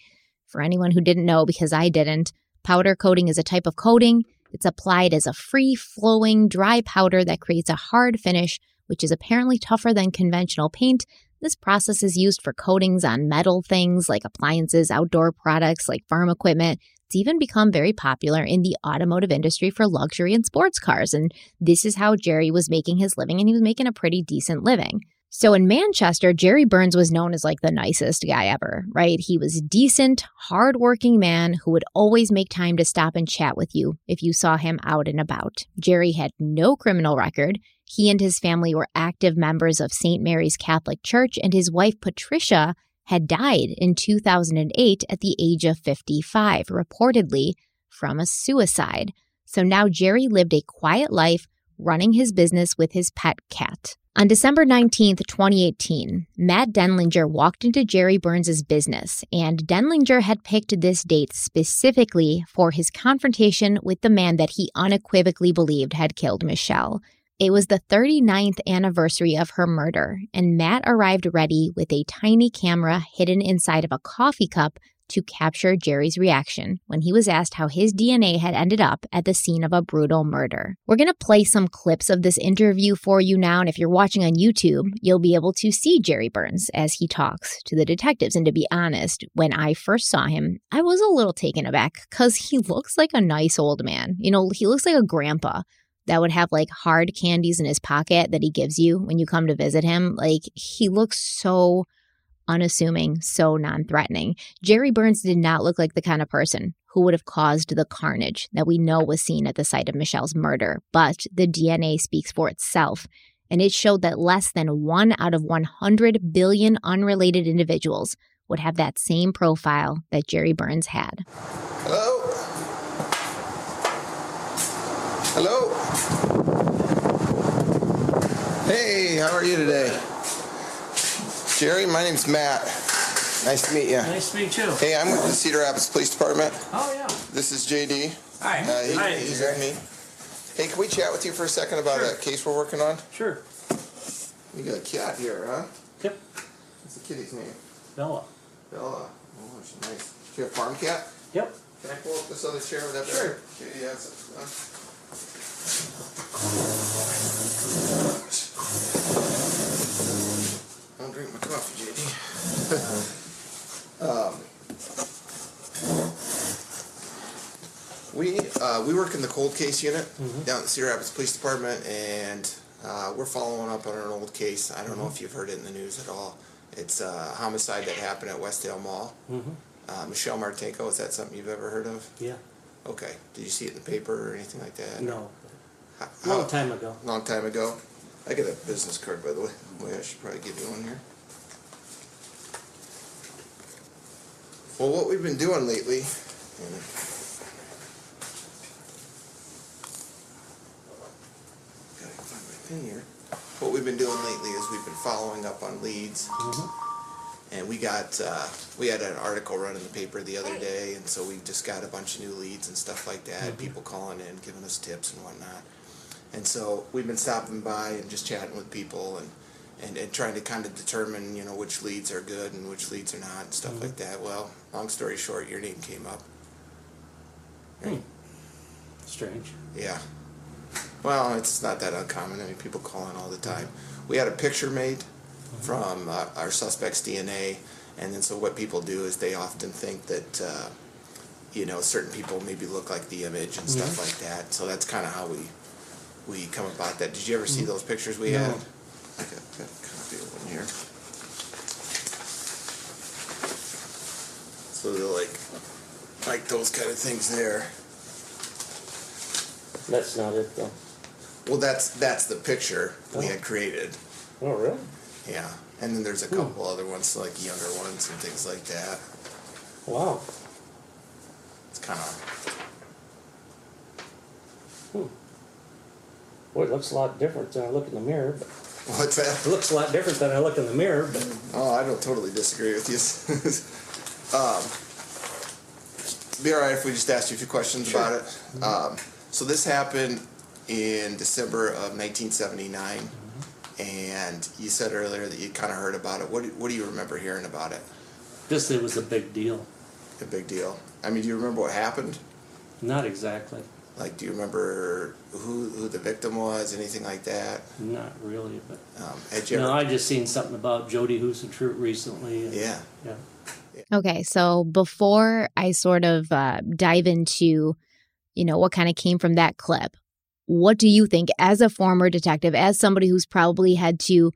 For anyone who didn't know, because I didn't, powder coating is a type of coating. It's applied as a free flowing dry powder that creates a hard finish, which is apparently tougher than conventional paint. This process is used for coatings on metal things like appliances, outdoor products like farm equipment, it's even become very popular in the automotive industry for luxury and sports cars. And this is how Jerry was making his living, and he was making a pretty decent living. So in Manchester, Jerry Burns was known as like the nicest guy ever, right? He was a decent, hardworking man who would always make time to stop and chat with you if you saw him out and about. Jerry had no criminal record. He and his family were active members of St. Mary's Catholic Church, and his wife, Patricia, had died in 2008 at the age of 55, reportedly from a suicide. So now Jerry lived a quiet life running his business with his pet cat. On December 19, 2018, Matt Denlinger walked into Jerry Burns' business, and Denlinger had picked this date specifically for his confrontation with the man that he unequivocally believed had killed Michelle. It was the 39th anniversary of her murder, and Matt arrived ready with a tiny camera hidden inside of a coffee cup to capture Jerry's reaction when he was asked how his DNA had ended up at the scene of a brutal murder. We're going to play some clips of this interview for you now, and if you're watching on YouTube, you'll be able to see Jerry Burns as he talks to the detectives. And to be honest, when I first saw him, I was a little taken aback because he looks like a nice old man. You know, he looks like a grandpa that would have like hard candies in his pocket that he gives you when you come to visit him. Like he looks so unassuming, so non threatening. Jerry Burns did not look like the kind of person who would have caused the carnage that we know was seen at the site of Michelle's murder, but the DNA speaks for itself. And it showed that less than one out of 100 billion unrelated individuals would have that same profile that Jerry Burns had. Hello? Hello? Hey, how are you today? Jerry, my name's Matt. Nice to meet you. Nice to meet you. Hey, I'm with the Cedar Rapids Police Department. Oh yeah. This is JD. Hi. Uh, he- Hi. He's with me. Hey, can we chat with you for a second about Sure. a case we're working on? Sure. You got a cat here, huh? Yep. What's the kitty's name? Bella. Bella. Oh, she's nice. Is she a farm cat? Yep. Can I pull up this other chair with that Sure. Katie has it. huh? I don't drink my coffee, JD. um, we uh, we work in the cold case unit down at the Cedar Rapids Police Department, and uh, we're following up on an old case. I don't know if you've heard it in the news at all. It's a homicide that happened at Westdale Mall. Uh, Michelle Martinko, is that something you've ever heard of? Yeah. Okay. Did you see it in the paper or anything like that? No. How- Long time ago. Long time ago. I got a business card, by the way. Wait, I should probably give you one here. Well, what we've been doing lately. and- Gotta find my pin here. What we've been doing lately is we've been following up on leads. And we got, uh, we had an article run in the paper the other day, and so we just got a bunch of new leads and stuff like that. People calling in, giving us tips and whatnot. And so we've been stopping by and just chatting with people and, and, and trying to kind of determine, you know, which leads are good and which leads are not and stuff like that. Well, long story short, your name came up. Strange. Yeah. Well, it's not that uncommon. I mean, people call in all the time. We had a picture made from uh, our suspect's DNA, And then so what people do is they often think that, uh, you know, certain people maybe look like the image and stuff Mm-hmm. like that. So that's kind of how we we come about that. Did you ever see those pictures we Mm-hmm. No. had? I got, got a copy of one here. So they're like, like those kind of things there. That's not it though. Well, that's that's the picture we Oh. had created. Oh, really? Yeah, and then there's a couple other ones, like younger ones and things like that. Wow. It's kind of Boy, it looks a lot different than I look in the mirror. But what's it looks a lot different than I look in the mirror. But Oh, I don't totally disagree with you. um, be all right if we just ask you a few questions about it. Um, so this happened in December of 1979, and you said earlier that you kind of heard about it. What do, what do you remember hearing about it? just it was a big deal. A big deal. I mean, do you remember what happened? Not exactly. Like, do you remember who who the victim was? Anything like that? Not really. But Um, had you no, ever? I just seen something about Jody Huisentruit recently. and- yeah. Yeah. Okay, so before I sort of uh, dive into, you know, what kind of came from that clip, what do you think, as a former detective, as somebody who's probably had to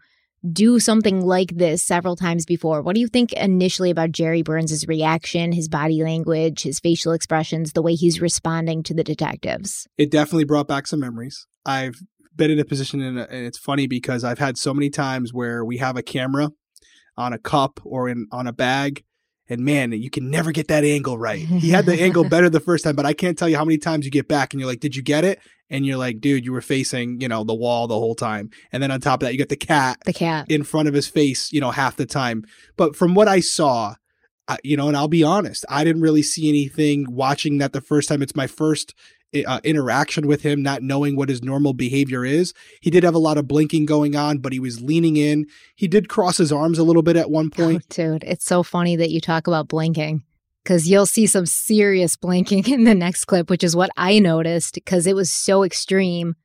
do something like this several times before, what do you think initially about Jerry Burns' reaction, his body language, his facial expressions, the way he's responding to the detectives? it definitely brought back some memories. I've been in a position, in a, uh, and it's funny because I've had so many times where we have a camera on a cup or in on a bag, and man, you can never get that angle right. He had the angle better the first time, but I can't tell you how many times you get back and you're like, "Did you get it?" And you're like, "Dude, you were facing you know the wall the whole time." And then on top of that, you got the cat The cat. in front of his face, you know, half the time. But from what I saw, I, you know, and I'll be honest, I didn't really see anything watching that the first time. It's my first uh, interaction with him, not knowing what his normal behavior is. He did have a lot of blinking going on, but he was leaning in. He did cross his arms a little bit at one point. dude, it's so funny that you talk about blinking because you'll see some serious blinking in the next clip, which is what I noticed because it was so extreme.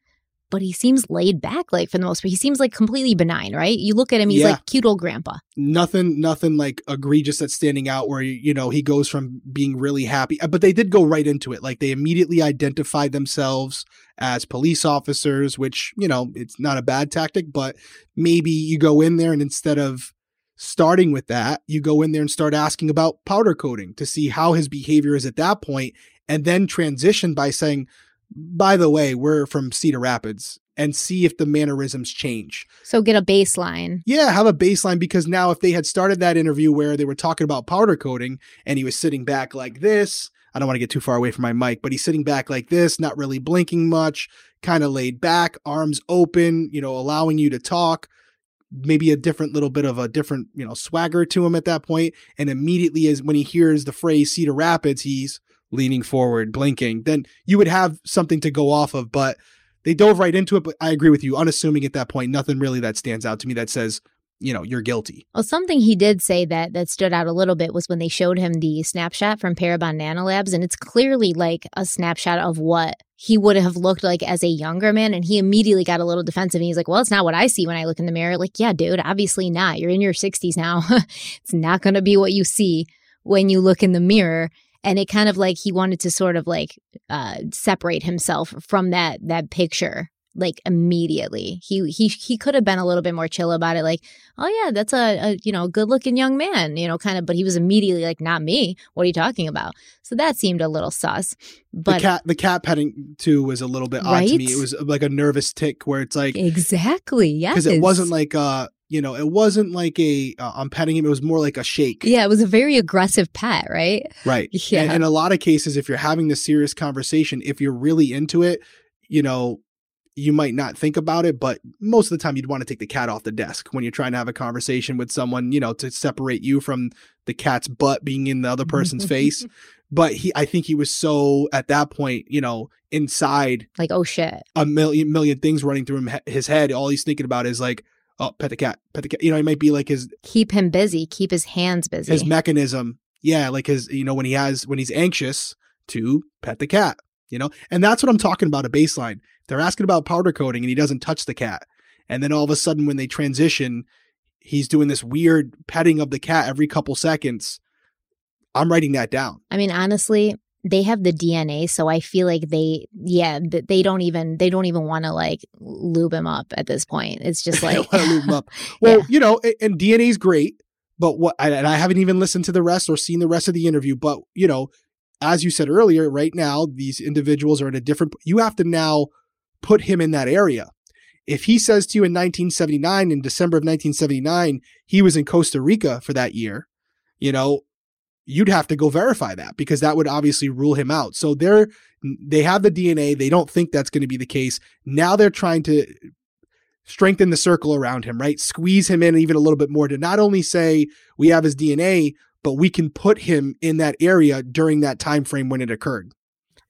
But he seems laid back, like for the most part. He seems like completely benign, right? You look at him, he's Yeah. like cute old grandpa. Nothing, nothing like egregious that's standing out where, you know, he goes from being really happy, uh, but they did go right into it. Like they immediately identified themselves as police officers, which, you know, it's not a bad tactic, but maybe you go in there and instead of starting with that, you go in there and start asking about powder coating to see how his behavior is at that point, and then transition by saying, by the way, we're from Cedar Rapids and see if the mannerisms change. So get a baseline. Yeah, have a baseline because now if they had started that interview where they were talking about powder coating and he was sitting back like this, I don't want to get too far away from my mic, but he's sitting back like this, not really blinking much, kind of laid back, arms open, you know, allowing you to talk. Maybe a different little bit of a different, you know, swagger to him at that point. And immediately as when he hears the phrase Cedar Rapids, he's leaning forward, blinking. Then you would have something to go off of. But they dove right into it. But I agree with you, unassuming at that point, nothing really that stands out to me that says, you know, you're guilty. Well, something he did say that that stood out a little bit was when they showed him the snapshot from Parabon Nanolabs, and it's clearly like a snapshot of what he would have looked like as a younger man. And he immediately got a little defensive, and he's like, "Well, it's not what I see when I look in the mirror." Like, yeah, dude, obviously not. You're in your 60s now. it's not going to be what you see when you look in the mirror. And it kind of like he wanted to sort of like uh, separate himself from that that picture like immediately. He he he could have been a little bit more chill about it, like, oh yeah, that's a, a you know good looking young man, you know, kind of. But he was immediately like, not me. What are you talking about? So that seemed a little sus. But the cat, the cat petting too was a little bit odd to me. It was like a nervous tick where it's like exactly, yeah, because it wasn't like uh you know it wasn't like a uh, I'm petting him. It was more like a shake. yeah, it was a very aggressive pet, right? Right. Yeah. And in a lot of cases, if you're having this serious conversation, if you're really into it, you know, you might not think about it, but most of the time you'd want to take the cat off the desk when you're trying to have a conversation with someone, you know, to separate you from the cat's butt being in the other person's face. But he, I think he was so at that point, you know, inside Like, oh shit, a million million things running through him, his head. All he's thinking about is like, oh, pet the cat, pet the cat. You know, it might be like his keep him busy, keep his hands busy. his mechanism. Yeah, like his, you know, when he has, when he's anxious to pet the cat, you know, and that's what I'm talking about a baseline. They're asking about powder coating and he doesn't touch the cat. And then all of a sudden, when they transition, he's doing this weird petting of the cat every couple seconds. I'm writing that down. I mean, honestly, they have the DNA, so I feel like they, yeah, they don't even they don't even want to like lube him up at this point. It's just like don't want to lube him up. Well, Yeah. you know, a- and DNA is great, but what? And I haven't even listened to the rest or seen the rest of the interview. But you know, as you said earlier, right now these individuals are in a different. You have to now put him in that area. If he says to you in 1979, in December of 1979, he was in Costa Rica for that year, you know, you'd have to go verify that because that would obviously rule him out. So they're they have the DNA. They don't think that's going to be the case. Now they're trying to strengthen the circle around him, right? Squeeze him in even a little bit more to not only say we have his DNA, but we can put him in that area during that time frame when it occurred.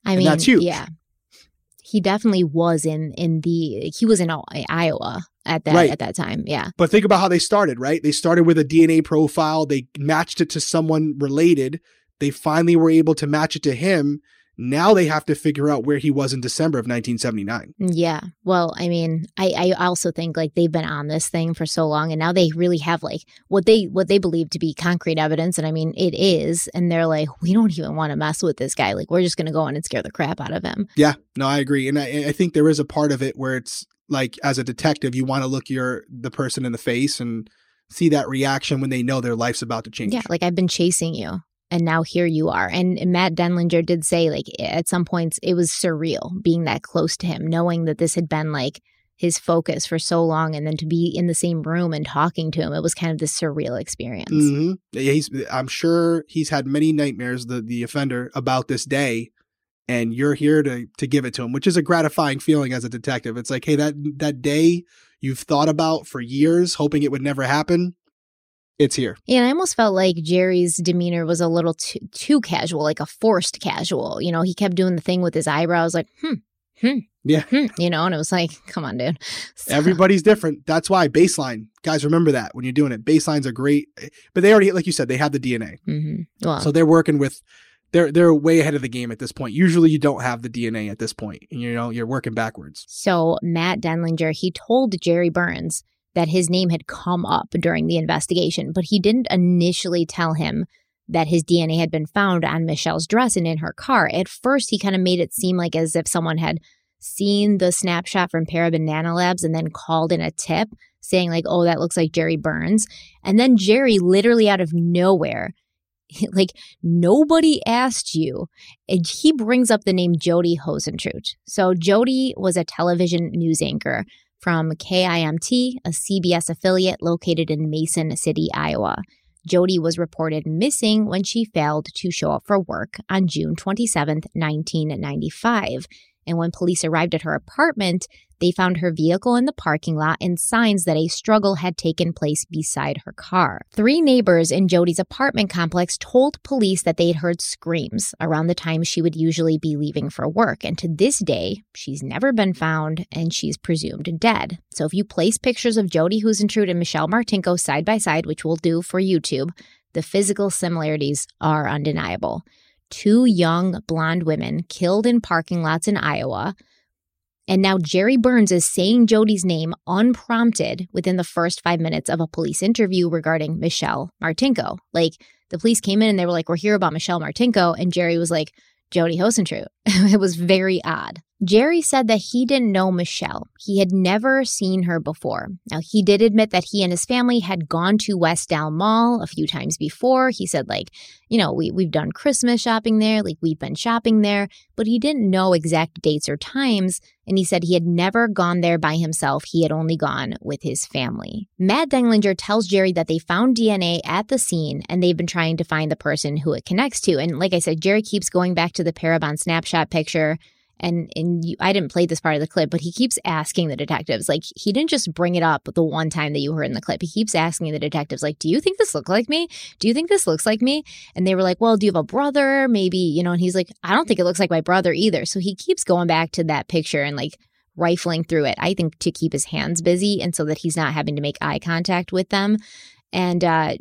I And mean, that's huge. yeah, he definitely was in in the he was in Iowa at that Right. at that time. Yeah, But think about how they started, right? They started with a DNA profile, they matched it to someone related. They finally were able to match it to him. Now they have to figure out where he was in December of 1979. yeah. Well, I mean, I I also think like they've been on this thing for so long, and now they really have like what they what they believe to be concrete evidence, and I mean it is, and they're like, we don't even want to mess with this guy. Like we're just gonna go in and scare the crap out of him. Yeah, no, I agree, and I, I think there is a part of it where it's like, as a detective, you want to look your the person in the face and see that reaction when they know their life's about to change. Yeah, like I've been chasing you. And now here you are. And Matt Denlinger did say, like, at some points, it was surreal being that close to him, knowing that this had been like his focus for so long. And then to be in the same room and talking to him, it was kind of this surreal experience. hmm Yeah, he's. I'm sure he's had many nightmares. The the offender about this day, and you're here to to give it to him, which is a gratifying feeling as a detective. It's like, hey, that that day you've thought about for years, hoping it would never happen. It's here. Yeah, and I almost felt like Jerry's demeanor was a little too, too casual, like a forced casual. You know, he kept doing the thing with his eyebrows, like, hmm, hmm, Yeah. hmm, you know, and it was like, come on, dude. So- Everybody's different. That's why baseline guys remember that when you're doing it. Baselines are great, but they already, like you said, they have the DNA, Mhm. Well, so they're working with. They're they're way ahead of the game at this point. Usually, you don't have the DNA at this point, and you know you're working backwards. So Matt Denlinger, he told Jerry Burns that his name had come up during the investigation, but he didn't initially tell him that his DNA had been found on Michelle's dress and in her car. At first, he kind of made it seem like as if someone had seen the snapshot from Parabon Nanolabs and then called in a tip saying like, "Oh, that looks like Jerry Burns." And then Jerry literally out of nowhere like nobody asked you and he brings up the name Jody Huisentruit. So Jody was a television news anchor from KIMT, a CBS affiliate located in Mason City, Iowa. Jody was reported missing when she failed to show up for work on June 27, 1995. And when police arrived at her apartment, they found her vehicle in the parking lot and signs that a struggle had taken place beside her car. Three neighbors in Jody's apartment complex told police that they had heard screams around the time she would usually be leaving for work. And to this day, she's never been found and she's presumed dead. So if you place pictures of Jody Huisentruit and Michelle Martinko side by side, which we'll do for YouTube, the physical similarities are undeniable. Two young blonde women killed in parking lots in Iowa. And now Jerry Burns is saying Jody's name unprompted within the first five minutes of a police interview regarding Michelle Martinko. Like the police came in and they were like, We're here about Michelle Martinko. And Jerry was like, Jody Huisentruit. it was very odd. Jerry said that he didn't know Michelle. He had never seen her before. Now, he did admit that he and his family had gone to Westdale Mall a few times before. He said, like, you know, we, we've done Christmas shopping there, like, we've been shopping there, but he didn't know exact dates or times. And he said he had never gone there by himself. He had only gone with his family. Matt Denlinger tells Jerry that they found DNA at the scene and they've been trying to find the person who it connects to. And like I said, Jerry keeps going back to the Parabon snapshot picture and and you, I didn't play this part of the clip, but he keeps asking the detectives. Like he didn't just bring it up the one time that you heard in the clip. He keeps asking the detectives, like, "Do you think this looks like me? Do you think this looks like me?" And they were like, "Well, do you have a brother? Maybe you know." And he's like, "I don't think it looks like my brother either." So he keeps going back to that picture and like rifling through it. I think to keep his hands busy and so that he's not having to make eye contact with them. And uh,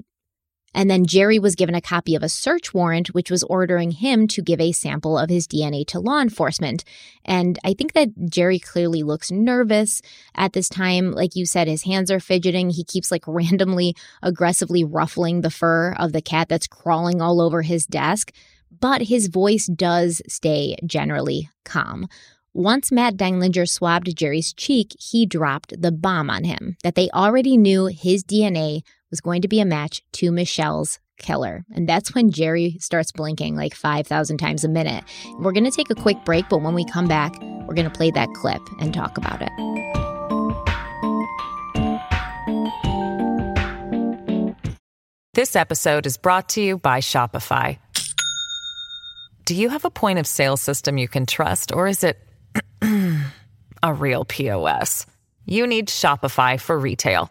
And then Jerry was given a copy of a search warrant, which was ordering him to give a sample of his DNA to law enforcement. And I think that Jerry clearly looks nervous at this time. Like you said, his hands are fidgeting. He keeps like randomly, aggressively ruffling the fur of the cat that's crawling all over his desk. But his voice does stay generally calm. Once Matt Denlinger swabbed Jerry's cheek, he dropped the bomb on him that they already knew his DNA was going to be a match to Michelle's killer. And that's when Jerry starts blinking like 5,000 times a minute. We're going to take a quick break, but when we come back, we're going to play that clip and talk about it. This episode is brought to you by Shopify. Do you have a point of sale system you can trust, or is it a real POS? You need Shopify for retail.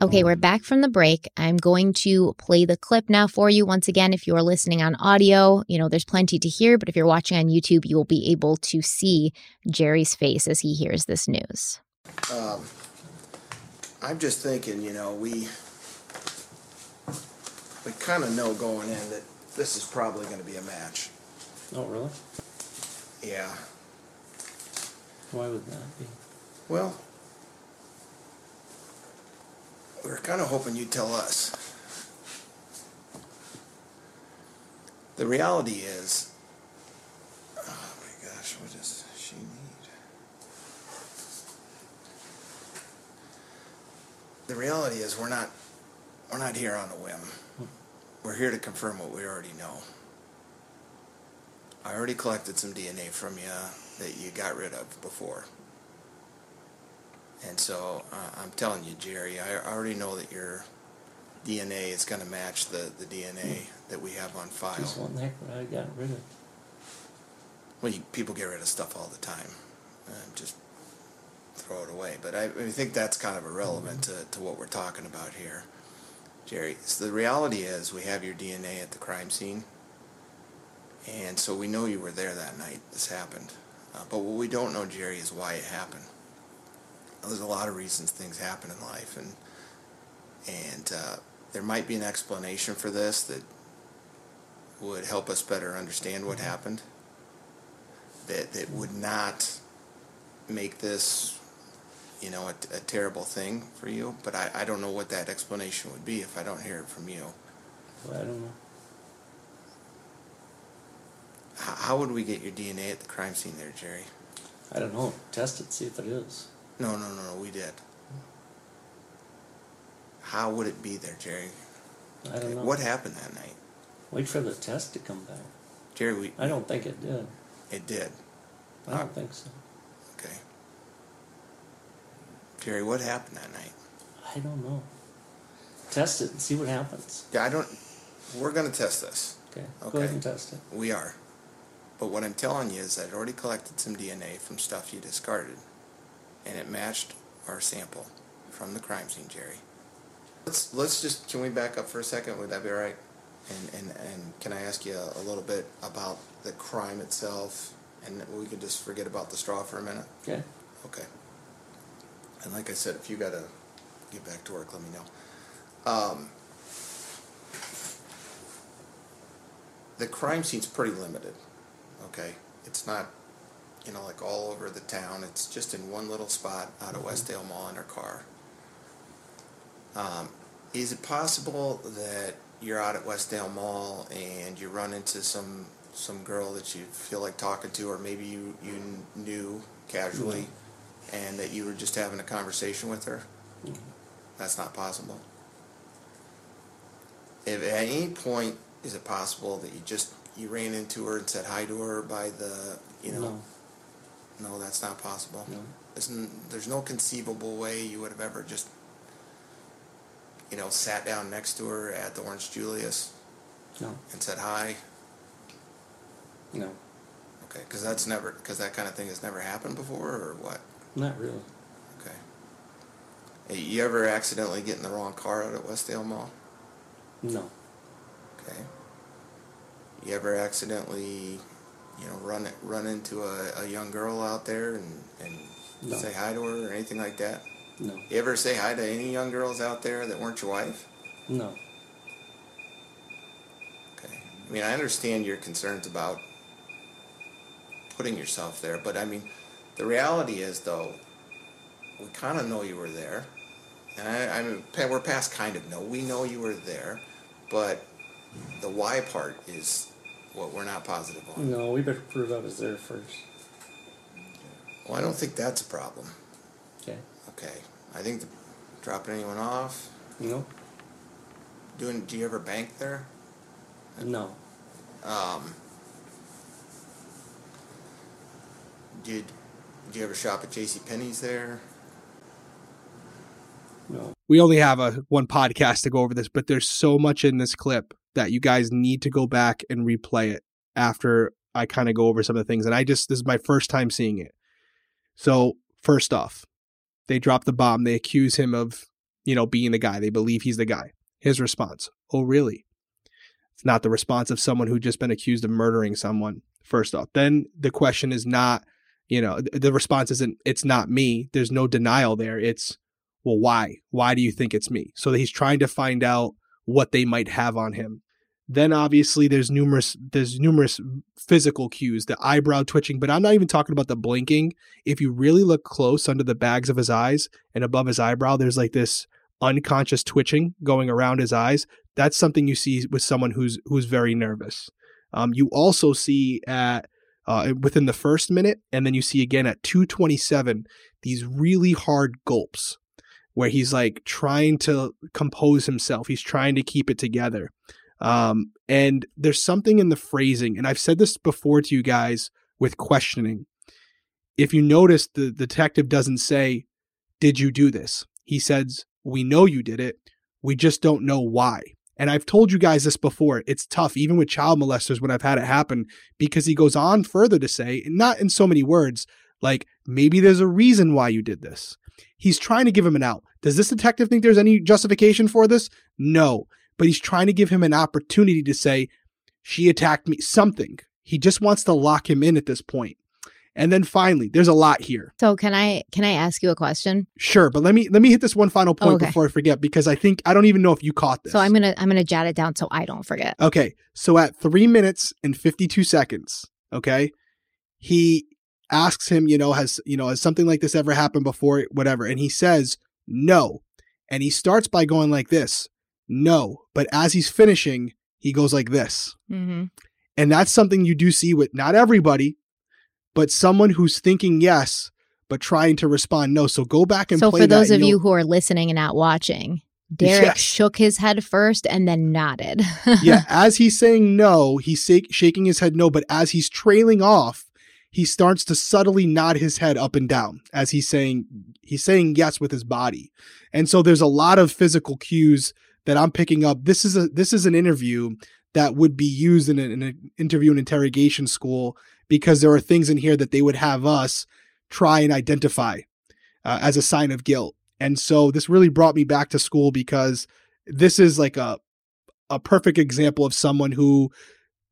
Okay, we're back from the break. I'm going to play the clip now for you. Once again, if you're listening on audio, you know, there's plenty to hear, but if you're watching on YouTube, you will be able to see Jerry's face as he hears this news. Um, I'm just thinking, you know, we we kind of know going in that this is probably going to be a match. Oh, really? Yeah. Why would that be? Well, we were kind of hoping you'd tell us. The reality is, oh my gosh, what does she need? The reality is, we're not, we're not here on a whim. Hmm. We're here to confirm what we already know. I already collected some DNA from you that you got rid of before. And so uh, I'm telling you, Jerry, I already know that your DNA is going to match the, the DNA that we have on file. Just one heck I got rid of. Well, you, people get rid of stuff all the time. Uh, just throw it away. But I, I think that's kind of irrelevant to, to what we're talking about here. Jerry, so the reality is we have your DNA at the crime scene. And so we know you were there that night this happened. Uh, but what we don't know, Jerry, is why it happened. There's a lot of reasons things happen in life, and and uh, there might be an explanation for this that would help us better understand what happened. That that would not make this, you know, a, a terrible thing for you. But I, I don't know what that explanation would be if I don't hear it from you. Well, I don't know. How, how would we get your DNA at the crime scene there, Jerry? I don't know. Test it, see if it is. No, no, no, no. We did. How would it be there, Jerry? I don't know. What happened that night, Wait for the test to come back. Jerry? We I don't think it did. it did. I don't think so. Okay. Jerry, what happened that night? I don't know. Test it and see what happens. Yeah, I don't. We're gonna test this. Okay. Okay. Go ahead and test it. We are. But what I'm telling you is I'd already collected some DNA from stuff you discarded, and it matched our sample from the crime scene, Jerry. Let's let's just can we back up for a second? Would that be all right? And and and can I ask you a, a little bit about the crime itself, and we could just forget about the straw for a minute. Okay. Okay. And like I said, if you gotta get back to work, let me know. Um, the crime scene's pretty limited. Okay, it's not, you know, like all over the town. It's just in one little spot out of mm-hmm. Westdale Mall in her car. Um, is it possible that you're out at Westdale Mall and you run into some some girl that you feel like talking to, or maybe you you knew casually, mm-hmm. and that you were just having a conversation with her? Mm-hmm. That's not possible. if at any point is it possible that you just you ran into her and said hi to her by the you know No. No, that's not possible. No. There's, n- there's no conceivable way you would have ever just you know sat down next to her at the Orange Julius No. and said hi. No. Okay, because that's never because that kind of thing has never happened before, or what? Not really. Okay. Hey, You ever accidentally get in the wrong car out at Westdale Mall? No. Okay. You ever accidentally, you know, run run into a, a young girl out there and, and No. say hi to her or anything like that? No. You ever say hi to any young girls out there that weren't your wife? No. Okay. I mean, I understand your concerns about putting yourself there, but I mean, the reality is, though, we kind of know you were there. And I, I mean, we're past kind of know. We know you were there, but the why part is what we're not positive on. No, we better prove I was there first. Well, I don't think that's a problem. Okay. Okay. I think the, dropping anyone off, No. doing. Do you ever bank there? No. Um, did did you ever shop at J.C. Penney's there? No. we only have a one podcast to go over this, but there's so much in this clip that you guys need to go back and replay it after I kind of go over some of the things. And I just this is my first time seeing it. So first off, they drop the bomb. They accuse him of, you know, being the guy. They believe he's the guy. His response, "Oh, really?" It's not the response of someone who just been accused of murdering someone. First off, then the question is not, you know, the response isn't, "It's not me." There's no denial there. It's well, why? Why do you think it's me? So he's trying to find out what they might have on him. Then obviously there's numerous there's numerous physical cues, the eyebrow twitching, but I'm not even talking about the blinking. If you really look close under the bags of his eyes and above his eyebrow, there's like this unconscious twitching going around his eyes. That's something you see with someone who's who's very nervous. Um, you also see at uh, within the first minute, and then you see again at 227 these really hard gulps where he's like trying to compose himself. He's trying to keep it together. Um, and there's something in the phrasing, and I've said this before to you guys with questioning. If you notice, the detective doesn't say, Did you do this? He says, We know you did it. We just don't know why. And I've told you guys this before. It's tough, even with child molesters, when I've had it happen, because he goes on further to say, not in so many words, like, maybe there's a reason why you did this. He's trying to give him an out. Does this detective think there's any justification for this? No. But he's trying to give him an opportunity to say, she attacked me, something. He just wants to lock him in at this point. And then finally, there's a lot here. So can I can I ask you a question? Sure, but let me let me hit this one final point Okay. before I forget because I think I don't even know if you caught this. So I'm gonna I'm gonna jot it down so I don't forget. Okay, so at three minutes and fifty-two seconds, okay, he asks him, you know, has you know has something like this ever happened before, whatever, and he says no, and he starts by going like this, no, but as he's finishing, he goes like this, Mm-hmm. and that's something you do see with not everybody, but someone who's thinking yes but trying to respond no. So go back and So play for those of you who are listening and not watching, Derek Yes. shook his head first and then nodded. yeah, as he's saying no, he's shaking his head no, but as he's trailing off, he starts to subtly nod his head up and down as he's saying he's saying yes with his body. And so there's a lot of physical cues that I'm picking up. This is a this is an interview that would be used in, in an interview and interrogation school because there are things in here that they would have us try and identify uh, as a sign of guilt. And so this really brought me back to school because this is like a a perfect example of someone who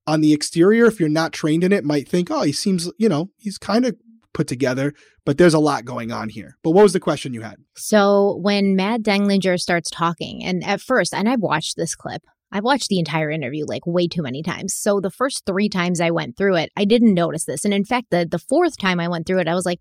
on the exterior if you're not trained in it might think oh he seems you know he's kind of put together but there's a lot going on here but what was the question you had So when Matt Denlinger starts talking, and at first, and I've watched this clip, I've watched the entire interview like way too many times. So the first three times I went through it, I didn't notice this. And in fact, the the fourth time I went through it, I was like,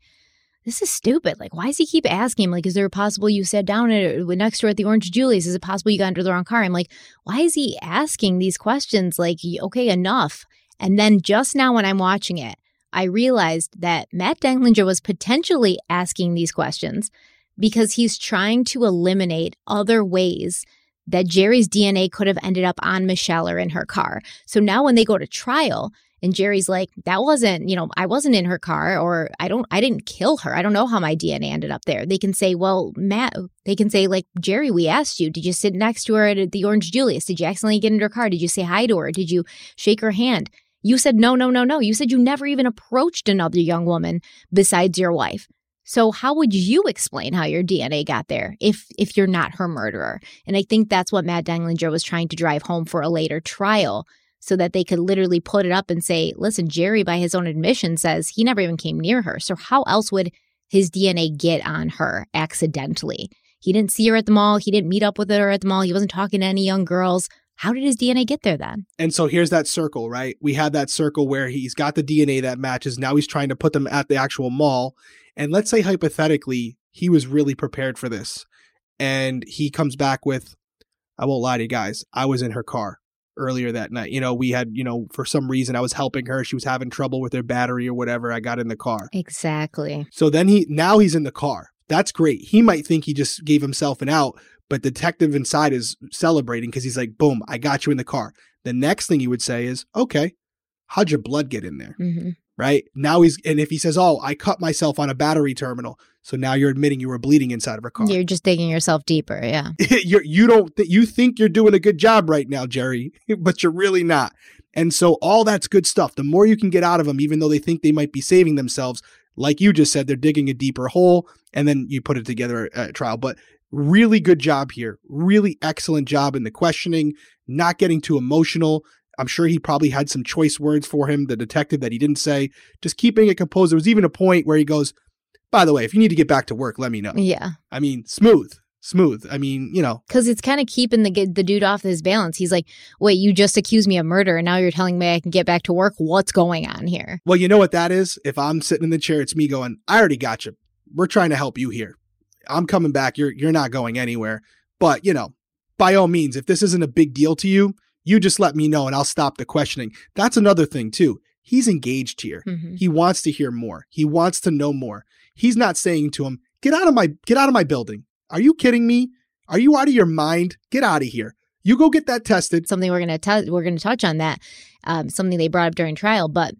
this is stupid. Like, why does he keep asking? Like, is there a possible you sat down at, uh, next to her at the Orange Julius? Is it possible you got into the wrong car? I'm like, why is he asking these questions? Like, okay, enough. And then just now when I'm watching it, I realized that Matt Denlinger was potentially asking these questions because he's trying to eliminate other ways that Jerry's DNA could have ended up on Michelle or in her car. So now when they go to trial, and Jerry's like, that wasn't, you know, I wasn't in her car or I don't, I didn't kill her. I don't know how my DNA ended up there. They can say, well, Matt, they can say, like, Jerry, we asked you, did you sit next to her at the Orange Julius? Did you accidentally get in her car? Did you say hi to her? Did you shake her hand? You said, no, no, no, no. You said you never even approached another young woman besides your wife. So how would you explain how your DNA got there if if you're not her murderer? And I think that's what Matt Denlinger was trying to drive home for a later trial so that they could literally put it up and say, listen, Jerry, by his own admission, says he never even came near her. So how else would his DNA get on her accidentally? He didn't see her at the mall. He didn't meet up with her at the mall. He wasn't talking to any young girls. How did his DNA get there then? And so here's that circle, right? We had that circle where he's got the DNA that matches. Now he's trying to put them at the actual mall. And let's say hypothetically, he was really prepared for this. And he comes back with, I won't lie to you guys, I was in her car earlier that night. You know, we had, you know, for some reason I was helping her. She was having trouble with her battery or whatever. I got in the car. Exactly. So then he, now he's in the car. That's great. He might think he just gave himself an out, but detective inside is celebrating because he's like, boom, I got you in the car. The next thing he would say is, okay, how'd your blood get in there? Mm-hmm. Right now he's, and if he says, oh, I cut myself on a battery terminal. So now you're admitting you were bleeding inside of a car. You're just digging yourself deeper. Yeah. you're, you don't, th- you think you're doing a good job right now, Jerry, but you're really not. And so all that's good stuff. The more you can get out of them, even though they think they might be saving themselves, like you just said, they're digging a deeper hole and then you put it together at trial. But really good job here. Really excellent job in the questioning, not getting too emotional. I'm sure he probably had some choice words for him, the detective that he didn't say, just keeping it composed. There was even a point where he goes, by the way, if you need to get back to work, let me know. Yeah. I mean, smooth, smooth. I mean, you know, because it's kind of keeping the the dude off his balance. He's like, "Wait, you just accused me of murder, and now you're telling me I can get back to work? What's going on here?" Well, you know what that is. If I'm sitting in the chair, it's me going, "I already got you. We're trying to help you here. I'm coming back. You're you're not going anywhere." But you know, by all means, if this isn't a big deal to you, you just let me know, and I'll stop the questioning. That's another thing too. He's engaged here. Mm-hmm. He wants to hear more. He wants to know more. He's not saying to him, "Get out of my get out of my building." Are you kidding me? Are you out of your mind? Get out of here. You go get that tested. Something we're gonna t- we're gonna touch on that. Um, something they brought up during trial, but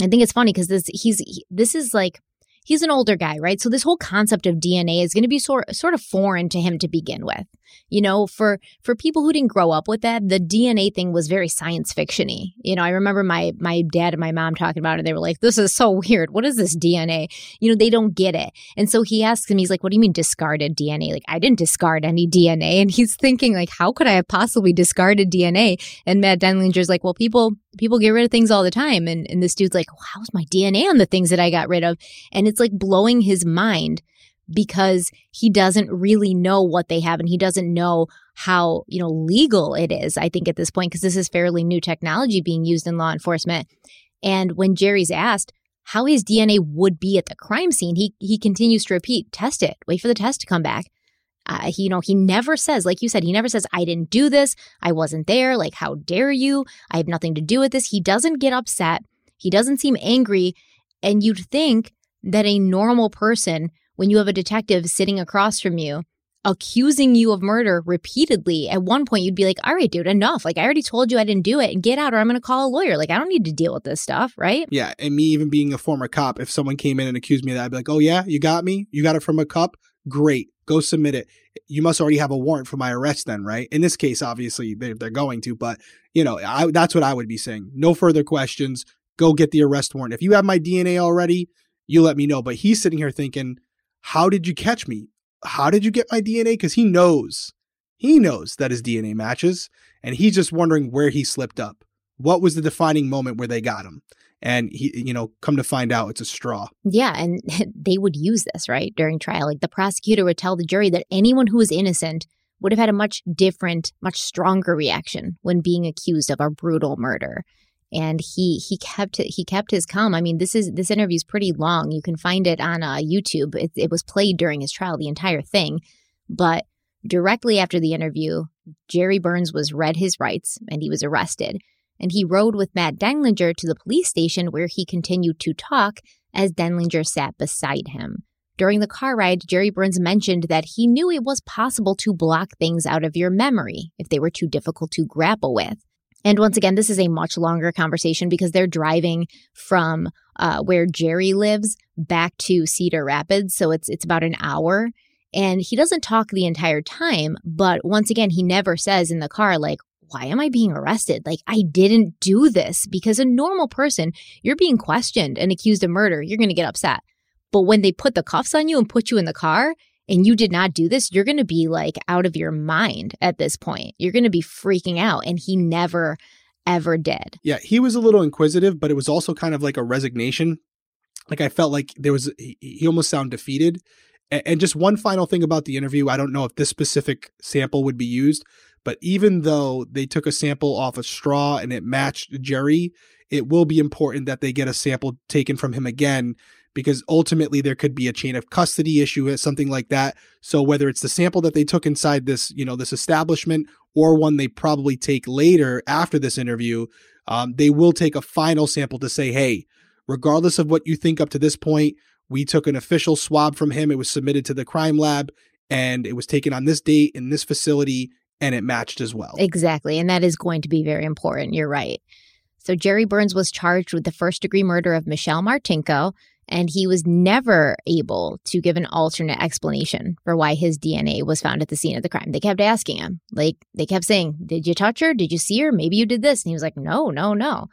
I think it's funny because this he's he, this is like he's an older guy, right? So this whole concept of DNA is going to be sort sort of foreign to him to begin with. You know, for for people who didn't grow up with that, the DNA thing was very science fictiony. You know, I remember my my dad and my mom talking about it. They were like, "This is so weird. What is this DNA?" You know, they don't get it. And so he asks him, he's like, "What do you mean discarded DNA? Like, I didn't discard any DNA." And he's thinking, like, "How could I have possibly discarded DNA?" And Matt Denlinger's like, "Well, people people get rid of things all the time." And and this dude's like, well, "How's my DNA on the things that I got rid of?" And it's like blowing his mind because he doesn't really know what they have and he doesn't know how, you know, legal it is, I think, at this point, because this is fairly new technology being used in law enforcement. And when Jerry's asked how his DNA would be at the crime scene, he he continues to repeat, test it, wait for the test to come back. Uh, he, you know, he never says, like you said, he never says, I didn't do this. I wasn't there. Like, how dare you? I have nothing to do with this. He doesn't get upset. He doesn't seem angry. And you'd think that a normal person when you have a detective sitting across from you accusing you of murder repeatedly, at one point you'd be like, all right, dude, enough. Like, I already told you I didn't do it and get out or I'm going to call a lawyer. Like, I don't need to deal with this stuff, right? Yeah. And me even being a former cop, if someone came in and accused me of that, I'd be like, oh, yeah, you got me? You got it from a cop? Great. Go submit it. You must already have a warrant for my arrest then, right? In this case, obviously, they're, they're going to, but, you know, I, that's what I would be saying. No further questions. Go get the arrest warrant. If you have my DNA already, you let me know. But he's sitting here thinking, how did you catch me? How did you get my DNA? Because he knows, he knows that his DNA matches, and he's just wondering where he slipped up. What was the defining moment where they got him? And he, you know, come to find out it's a straw. Yeah. And they would use this, right, during trial. Like the prosecutor would tell the jury that anyone who was innocent would have had a much different, much stronger reaction when being accused of a brutal murder and he he kept he kept his calm. I mean, this is this interview is pretty long. You can find it on uh, YouTube. It, it was played during his trial, the entire thing. But directly after the interview, Jerry Burns was read his rights and he was arrested. And he rode with Matt Denlinger to the police station where he continued to talk as Denlinger sat beside him. During the car ride, Jerry Burns mentioned that he knew it was possible to block things out of your memory if they were too difficult to grapple with. And once again, this is a much longer conversation because they're driving from uh, where Jerry lives back to Cedar Rapids, so it's it's about an hour. And he doesn't talk the entire time, but once again, he never says in the car like, "Why am I being arrested? Like I didn't do this." Because a normal person, you're being questioned and accused of murder, you're going to get upset. But when they put the cuffs on you and put you in the car, and you did not do this, you're going to be like out of your mind at this point. You're going to be freaking out. And he never, ever did. Yeah, he was a little inquisitive, but it was also kind of like a resignation. Like I felt like there was, he, almost sounded defeated. And just one final thing about the interview I don't know if this specific sample would be used, but even though they took a sample off a straw and it matched Jerry, it will be important that they get a sample taken from him again because ultimately there could be a chain of custody issue something like that so whether it's the sample that they took inside this you know this establishment or one they probably take later after this interview um, they will take a final sample to say hey regardless of what you think up to this point we took an official swab from him it was submitted to the crime lab and it was taken on this date in this facility and it matched as well Exactly. And that is going to be very important. You're right. So Jerry Burns was charged with the first degree murder of Michelle Martinko, and he was never able to give an alternate explanation for why his DNA was found at the scene of the crime. They kept asking him, like, they kept saying, Did you touch her? Did you see her? Maybe you did this. And he was like, No, no, no.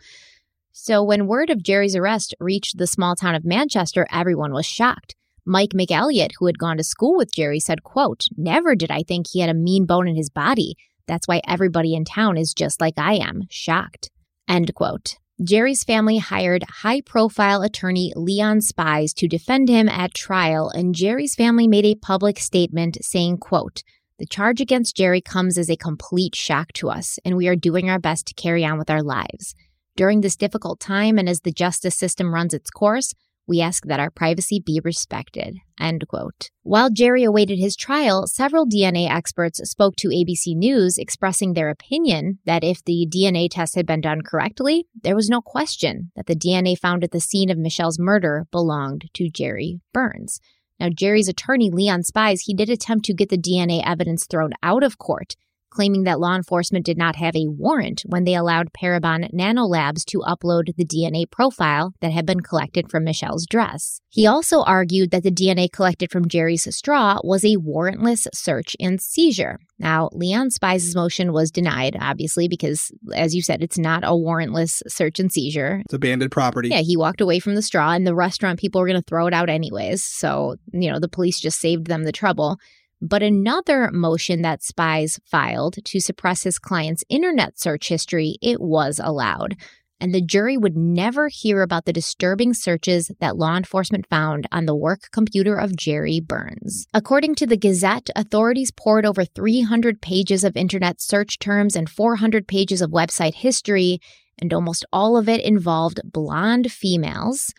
So when word of Jerry's arrest reached the small town of Manchester, everyone was shocked. Mike McElliott, who had gone to school with Jerry, said, quote, Never did I think he had a mean bone in his body. That's why everybody in town is just like I am, shocked. End quote. Jerry's family hired high profile attorney Leon Spies to defend him at trial, and Jerry's family made a public statement saying, quote, the charge against Jerry comes as a complete shock to us, and we are doing our best to carry on with our lives. During this difficult time and as the justice system runs its course, we ask that our privacy be respected. End quote. While Jerry awaited his trial, several DNA experts spoke to ABC News expressing their opinion that if the DNA test had been done correctly, there was no question that the DNA found at the scene of Michelle's murder belonged to Jerry Burns. Now, Jerry's attorney, Leon Spies, he did attempt to get the DNA evidence thrown out of court, claiming that law enforcement did not have a warrant when they allowed Parabon Nanolabs to upload the DNA profile that had been collected from Michelle's dress. He also argued that the DNA collected from Jerry's straw was a warrantless search and seizure. Now, Leon Spies' motion was denied, obviously, because, as you said, it's not a warrantless search and seizure. it's abandoned property Yeah, he walked away from the straw, and the restaurant people were going to throw it out anyways. So, you know, the police just saved them the trouble. But another motion that Spies filed to suppress his client's internet search history, it was allowed. And the jury would never hear about the disturbing searches that law enforcement found on the work computer of Jerry Burns. According to the Gazette, authorities poured over 300 pages of internet search terms and 400 pages of website history, and almost all of it involved blonde females.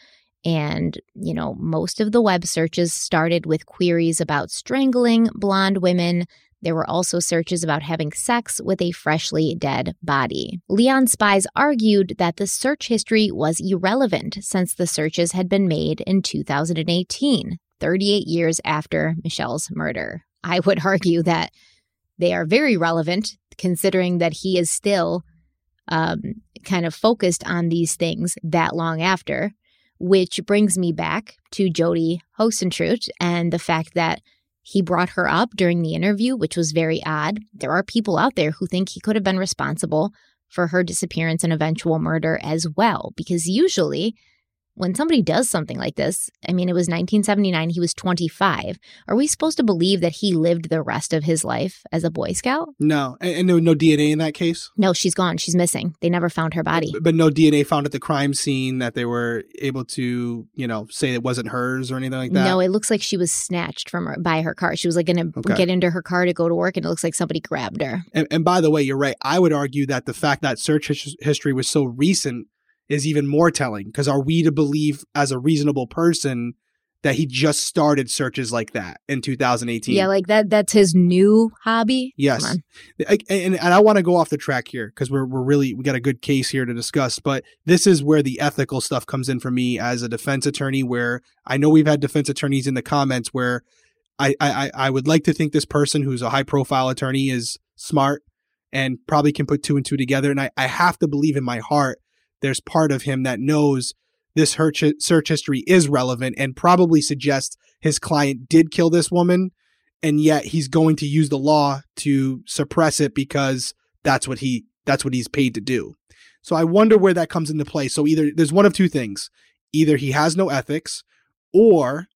And, you know, most of the web searches started with queries about strangling blonde women. There were also searches about having sex with a freshly dead body. Leon Spies argued that the search history was irrelevant since the searches had been made in 2018, 38 years after Michelle's murder. I would argue that they are very relevant considering that he is still um, kind of focused on these things that long after which brings me back to Jodi Huisentruit and the fact that he brought her up during the interview, which was very odd. There are people out there who think he could have been responsible for her disappearance and eventual murder as well, because usually when somebody does something like this, I mean, it was 1979, he was 25. Are we supposed to believe that he lived the rest of his life as a Boy Scout? no and, and no, no dna in that case No, she's gone. She's missing. They never found her body. but no dna found at the crime scene that they were able to you know say it wasn't hers or anything like that No, it looks like she was snatched from her by her car. She was like going to Okay. get into her car to go to work, and it looks like somebody grabbed her. And, and by the way, you're right. I would argue that the fact that search his- history was so recent is even more telling. Because are we to believe, as a reasonable person, that he just started searches like that in 2018. Yeah, like that that's his new hobby. Yes. I- And, and I want to go off the track here because we're, we're really, we got a good case here to discuss. But this is where the ethical stuff comes in for me as a defense attorney, where I know we've had defense attorneys in the comments where I, I, I would like to think this person who's a high profile attorney is smart and probably can put two and two together. And I, I have to believe in my heart there's part of him that knows this search history is relevant and probably suggests his client did kill this woman and yet he's going to use the law to suppress it because that's what he that's what he's paid to do. So I wonder where that comes into play. So either there's one of two things. Either he has no ethics or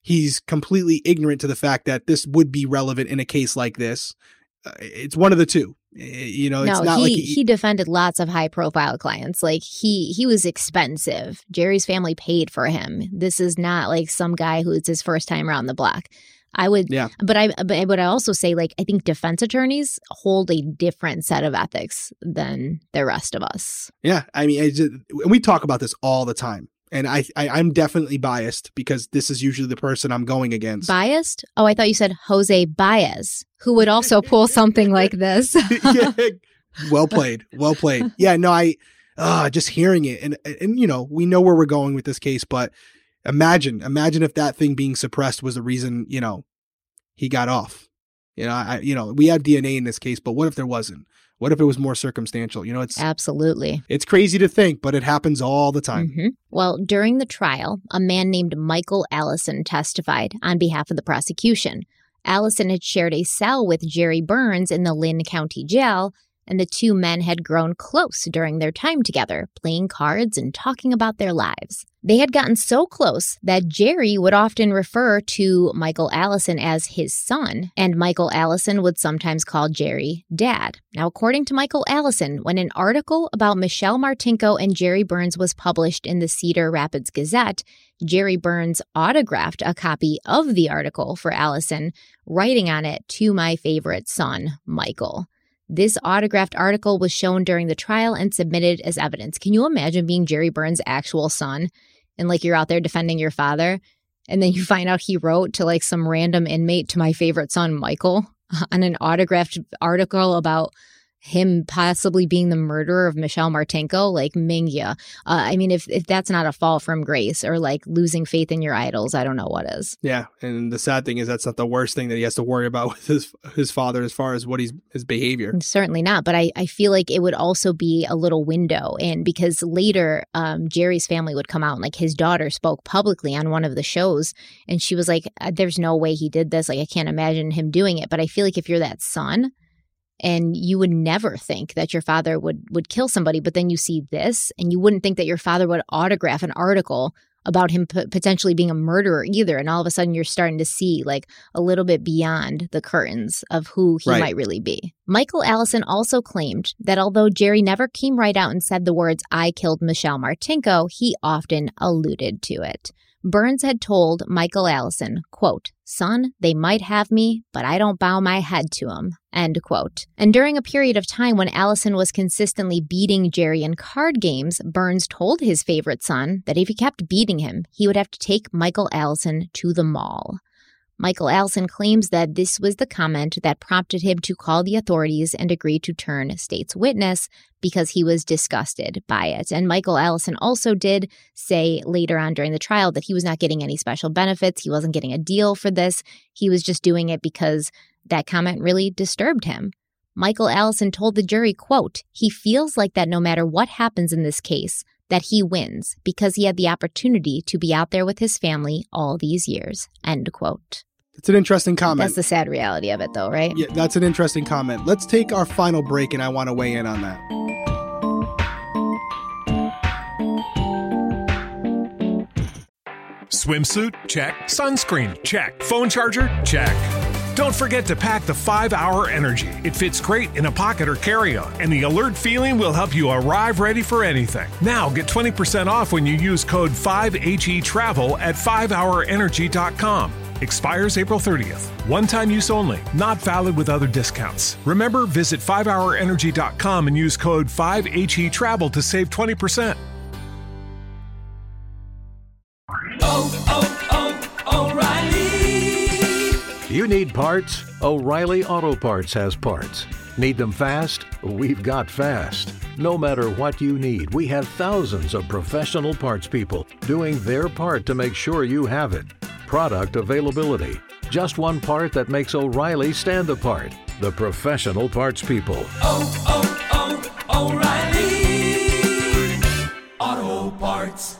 he's completely ignorant to the fact that this would be relevant in a case like this. Uh, It's one of the two. You know, it's no, not he, like he defended lots of high profile clients. Like he he was expensive. Jerry's family paid for him. This is not like some guy who it's his first time around the block. I would Yeah. but I but I would also say like I think defense attorneys hold a different set of ethics than the rest of us. Yeah, I mean, it's just, we talk about this all the time, and I, I I'm definitely biased because this is usually the person I'm going against. Biased? Oh, I thought you said Jose Baez, who would also pull something like this. yeah, well played, well played. Yeah, no, I uh, just hearing it, and and you know, we know where we're going with this case, but imagine, imagine if that thing being suppressed was the reason, you know, he got off. You know, I, you know, we have DNA in this case, but what if there wasn't? What if it was more circumstantial? You know, it's Absolutely. it's crazy to think, but it happens all the time. Mhm. Well, during the trial, a man named Michael Allison testified on behalf of the prosecution. Allison had shared a cell with Jerry Burns in the Linn County Jail, and the two men had grown close during their time together, playing cards and talking about their lives. They had gotten so close that Jerry would often refer to Michael Allison as his son, and Michael Allison would sometimes call Jerry dad. Now, according to Michael Allison, when an article about Michelle Martinko and Jerry Burns was published in the Cedar Rapids Gazette, Jerry Burns autographed a copy of the article for Allison, writing on it, To my favorite son, Michael. This autographed article was shown during the trial and submitted as evidence. Can you imagine being Jerry Burns' actual son and like you're out there defending your father and then you find out he wrote to like some random inmate to my favorite son, Michael, on an autographed article about him possibly being the murderer of Michelle Martinko, like Mingya. Uh, I mean, if, if that's not a fall from grace or like losing faith in your idols, I don't know what is. Yeah, and the sad thing is that's not the worst thing that he has to worry about with his his father as far as what he's his behavior. Certainly not, but I, I feel like it would also be a little window. And because later, um, Jerry's family would come out and like his daughter spoke publicly on one of the shows, and she was like, "Uh, There's no way he did this. Like, I can't imagine him doing it. But I feel like if you're that son, and you would never think that your father would would kill somebody, but then you see this, and you wouldn't think that your father would autograph an article about him p- potentially being a murderer either. And all of a sudden, you're starting to see like a little bit beyond the curtains of who he Right. might really be. Michael Allison also claimed that although Jerry never came right out and said the words, I killed Michelle Martinko, he often alluded to it. Burns had told Michael Allison, quote, Son, they might have me, but I don't bow my head to 'em." End quote. And during a period of time when Allison was consistently beating Jerry in card games, Burns told his favorite son that if he kept beating him, he would have to take Michael Allison to the mall. Michael Allison claims that this was the comment that prompted him to call the authorities and agree to turn state's witness because he was disgusted by it. And Michael Allison also did say later on during the trial that he was not getting any special benefits. He wasn't getting a deal for this. He was just doing it because that comment really disturbed him. Michael Allison told the jury, quote, he feels like that no matter what happens in this case, that he wins because he had the opportunity to be out there with his family all these years, end quote. It's an interesting comment. That's the sad reality of it, though, right? yeah, that's an interesting comment. Let's take our final break, and I want to weigh in on that. Swimsuit? Check. Sunscreen? Check. Phone charger? Check. Don't forget to pack the 5 Hour Energy. It fits great in a pocket or carry on, and the alert feeling will help you arrive ready for anything. Now get 20% off when you use code 5HE Travel at 5hourenergy.com. Expires April 30th. One time use only, not valid with other discounts. Remember, visit 5hourenergy.com and use code 5HE Travel to save 20%. oh, oh. You need parts? O'Reilly Auto Parts has parts. Need them fast? We've got fast. No matter what you need, we have thousands of professional parts people doing their part to make sure you have it. Product availability. Just one part that makes O'Reilly stand apart. The professional parts people. Oh, oh, oh, O'Reilly Auto Parts.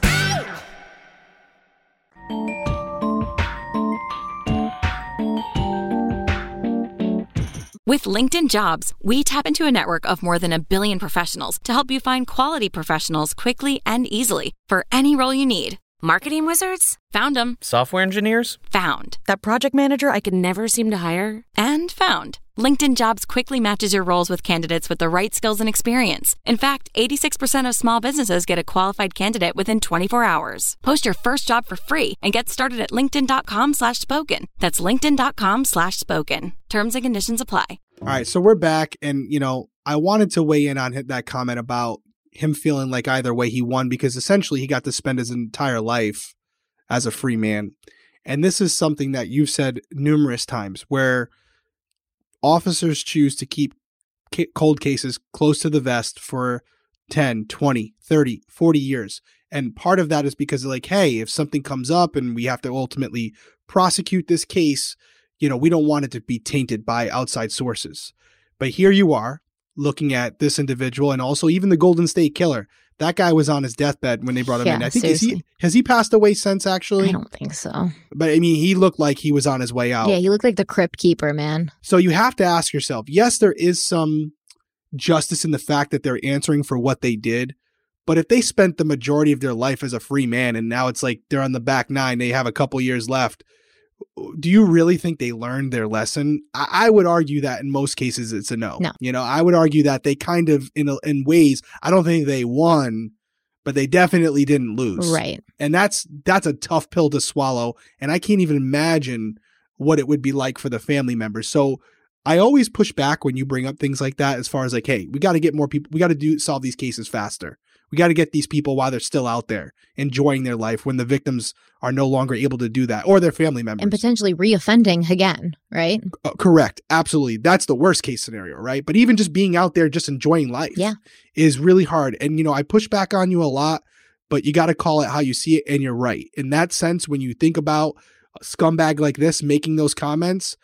With LinkedIn Jobs, we tap into a network of more than a billion professionals to help you find quality professionals quickly and easily for any role you need. Marketing wizards? Found them. Software engineers? Found. That project manager I could never seem to hire? And found. LinkedIn Jobs quickly matches your roles with candidates with the right skills and experience. In fact, 86% of small businesses get a qualified candidate within 24 hours. Post your first job for free and get started at linkedin.com slash spoken. That's linkedin.com slash spoken. Terms and conditions apply. All right, so we're back, and you know, I wanted to weigh in on that comment about him feeling like either way he won because essentially he got to spend his entire life as a free man. And this is something that you've said numerous times where officers choose to keep cold cases close to the vest for 10, 20, 30, 40 years. And part of that is because like, hey, if something comes up and we have to ultimately prosecute this case, you know, we don't want it to be tainted by outside sources. But here you are looking at this individual and also even the Golden State Killer. That guy was on his deathbed when they brought him Yeah, in. I think is he has he passed away since actually? I don't think so. But I mean, he looked like he was on his way out. Yeah, he looked like the crypt keeper, man. So you have to ask yourself, yes, there is some justice in the fact that they're answering for what they did. But if they spent the majority of their life as a free man and now it's like they're on the back nine, they have a couple years left. Do you really think they learned their lesson? I, I would argue that in most cases it's a no. No. You know, I would argue that they kind of, in a, in ways, I don't think they won, but they definitely didn't lose Right. and that's that's a tough pill to swallow and i can't even imagine what it would be like for the family members so i always push back when you bring up things like that as far as like hey we got to get more people we got to do solve these cases faster we got to get these people while they're still out there enjoying their life when the victims are no longer able to do that or their family members And potentially reoffending again, right? uh, correct. Absolutely. That's the worst case scenario, right? But even just being out there, just enjoying life Yeah. is really hard. And, you know, I push back on you a lot, but you got to call it how you see it. And you're right. In that sense, when you think about a scumbag like this making those comments,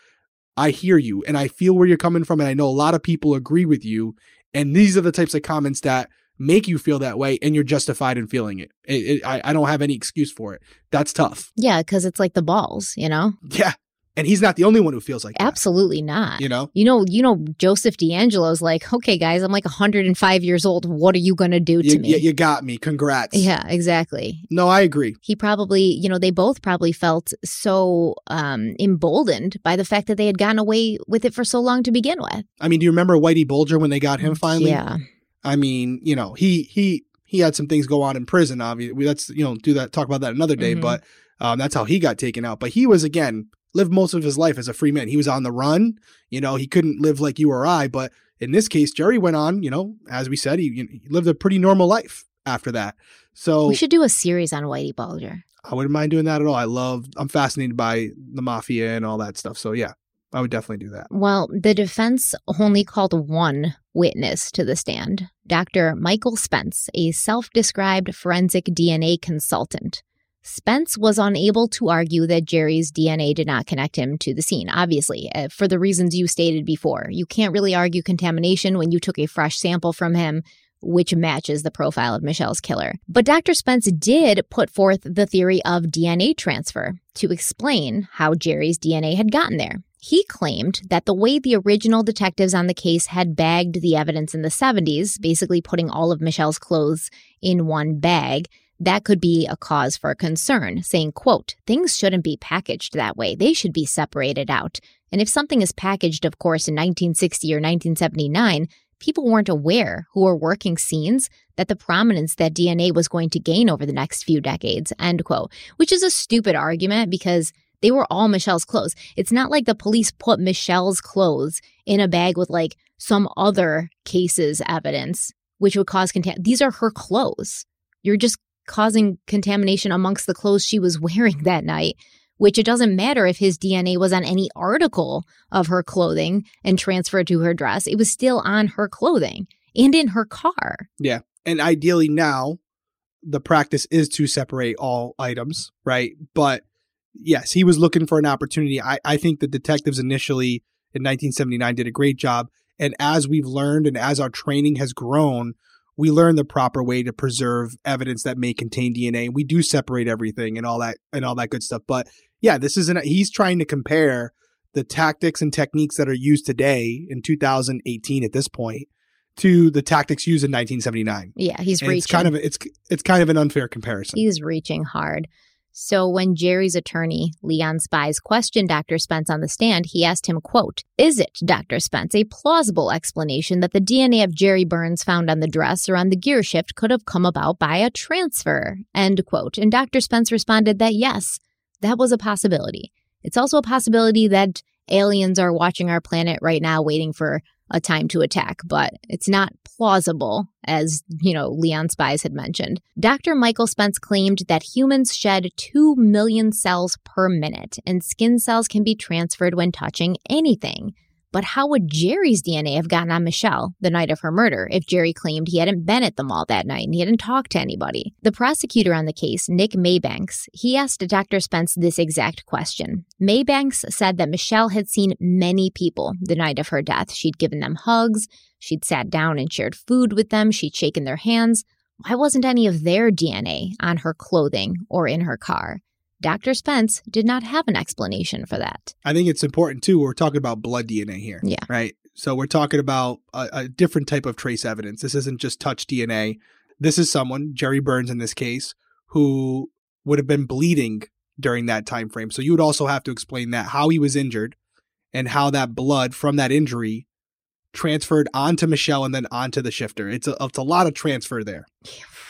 I hear you and I feel where you're coming from. And I know a lot of people agree with you. And these are the types of comments that make you feel that way and you're justified in feeling it. it, it I, I don't have any excuse for it. That's tough. Yeah, because it's like the balls, you know? Yeah. And he's not the only one who feels like that. Absolutely not. You know? You know, you know, Joseph DeAngelo's like, okay, guys, I'm like 105 years old. What are you gonna do to You, me? you, you got me. Congrats. yeah, exactly. No, I agree. He probably, you know, they both probably felt so um, emboldened by the fact that they had gotten away with it for so long to begin with. I mean, do you remember Whitey Bulger when they got him finally? Yeah. I mean, you know, he he he had some things go on in prison. Obviously, let's you know do that. Talk about that another day. Mhm. But um, that's how he got taken out. But he was again lived most of his life as a free man. He was on the run. You know, he couldn't live like you or I. But in this case, Jerry went on. You know, as we said, he, he lived a pretty normal life after that. So We should do a series on Whitey Bulger. I wouldn't mind doing that at all. I love. I'm fascinated by the mafia and all that stuff. So yeah, I would definitely do that. Well, the defense only called one witness to the stand Dr. Michael Spence, a self described forensic DNA consultant. Spence was unable to argue that Jerry's DNA did not connect him to the scene, obviously, uh, for the reasons you stated before. You can't really argue contamination when you took a fresh sample from him, which matches the profile of Michelle's killer. But Dr. Spence did put forth the theory of DNA transfer to explain how Jerry's DNA had gotten there. He claimed that the way the original detectives on the case had bagged the evidence in the 70s, basically putting all of Michelle's clothes in one bag, that could be a cause for concern, saying, quote, things shouldn't be packaged that way. They should be separated out. And if something is packaged, of course, in 1960 or 1979, people weren't aware who were working scenes that the prominence that DNA was going to gain over the next few decades, end quote, which is a stupid argument because they were all Michelle's clothes. It's not like the police put Michelle's clothes in a bag with like some other case's evidence, which would cause contam. These are her clothes. You're just causing contamination amongst the clothes she was wearing that night, which it doesn't matter if his DNA was on any article of her clothing and transferred to her dress. It was still on her clothing and in her car. Yeah. And ideally now the practice is to separate all items, right? But yes, he was looking for an opportunity. I, I think the detectives initially in 1979 did a great job. And as we've learned and as our training has grown, we learn the proper way to preserve evidence that may contain DNA. We do separate everything and all that and all that good stuff. But yeah, this is an he's trying to compare the tactics and techniques that are used today in 2018 at this point to the tactics used in 1979. Yeah, he's And reaching. It's kind of it's it's kind of an unfair comparison. He's reaching hard. So when Jerry's attorney, Leon Spies, questioned Dr. Spence on the stand, he asked him, quote, Is it, Dr. Spence, a plausible explanation that the DNA of Jerry Burns found on the dress or on the gear shift could have come about by a transfer? End quote. And Dr. Spence responded that yes, that was a possibility. It's also a possibility that aliens are watching our planet right now waiting for a time to attack, but it's not plausible, as, you know, Leon Spies had mentioned. Dr. Michael Spence claimed that humans shed 2 million cells per minute, and skin cells can be transferred when touching anything. But how would Jerry's DNA have gotten on Michelle the night of her murder if Jerry claimed he hadn't been at the mall that night and he hadn't talked to anybody? The prosecutor on the case, Nick Maybanks, he asked Dr. Spence this exact question. Maybanks said that Michelle had seen many people the night of her death. She'd given them hugs, she'd sat down and shared food with them, she'd shaken their hands. Why wasn't any of their DNA on her clothing or in her car? Dr. Spence did not have an explanation for that. I think it's important too. We're talking about blood DNA here. Yeah. Right. So we're talking about a, a different type of trace evidence. This isn't just touch DNA. This is someone, Jerry Burns in this case, who would have been bleeding during that time frame. So you would also have to explain that how he was injured and how that blood from that injury transferred onto Michelle and then onto the shifter. It's a, it's a lot of transfer there.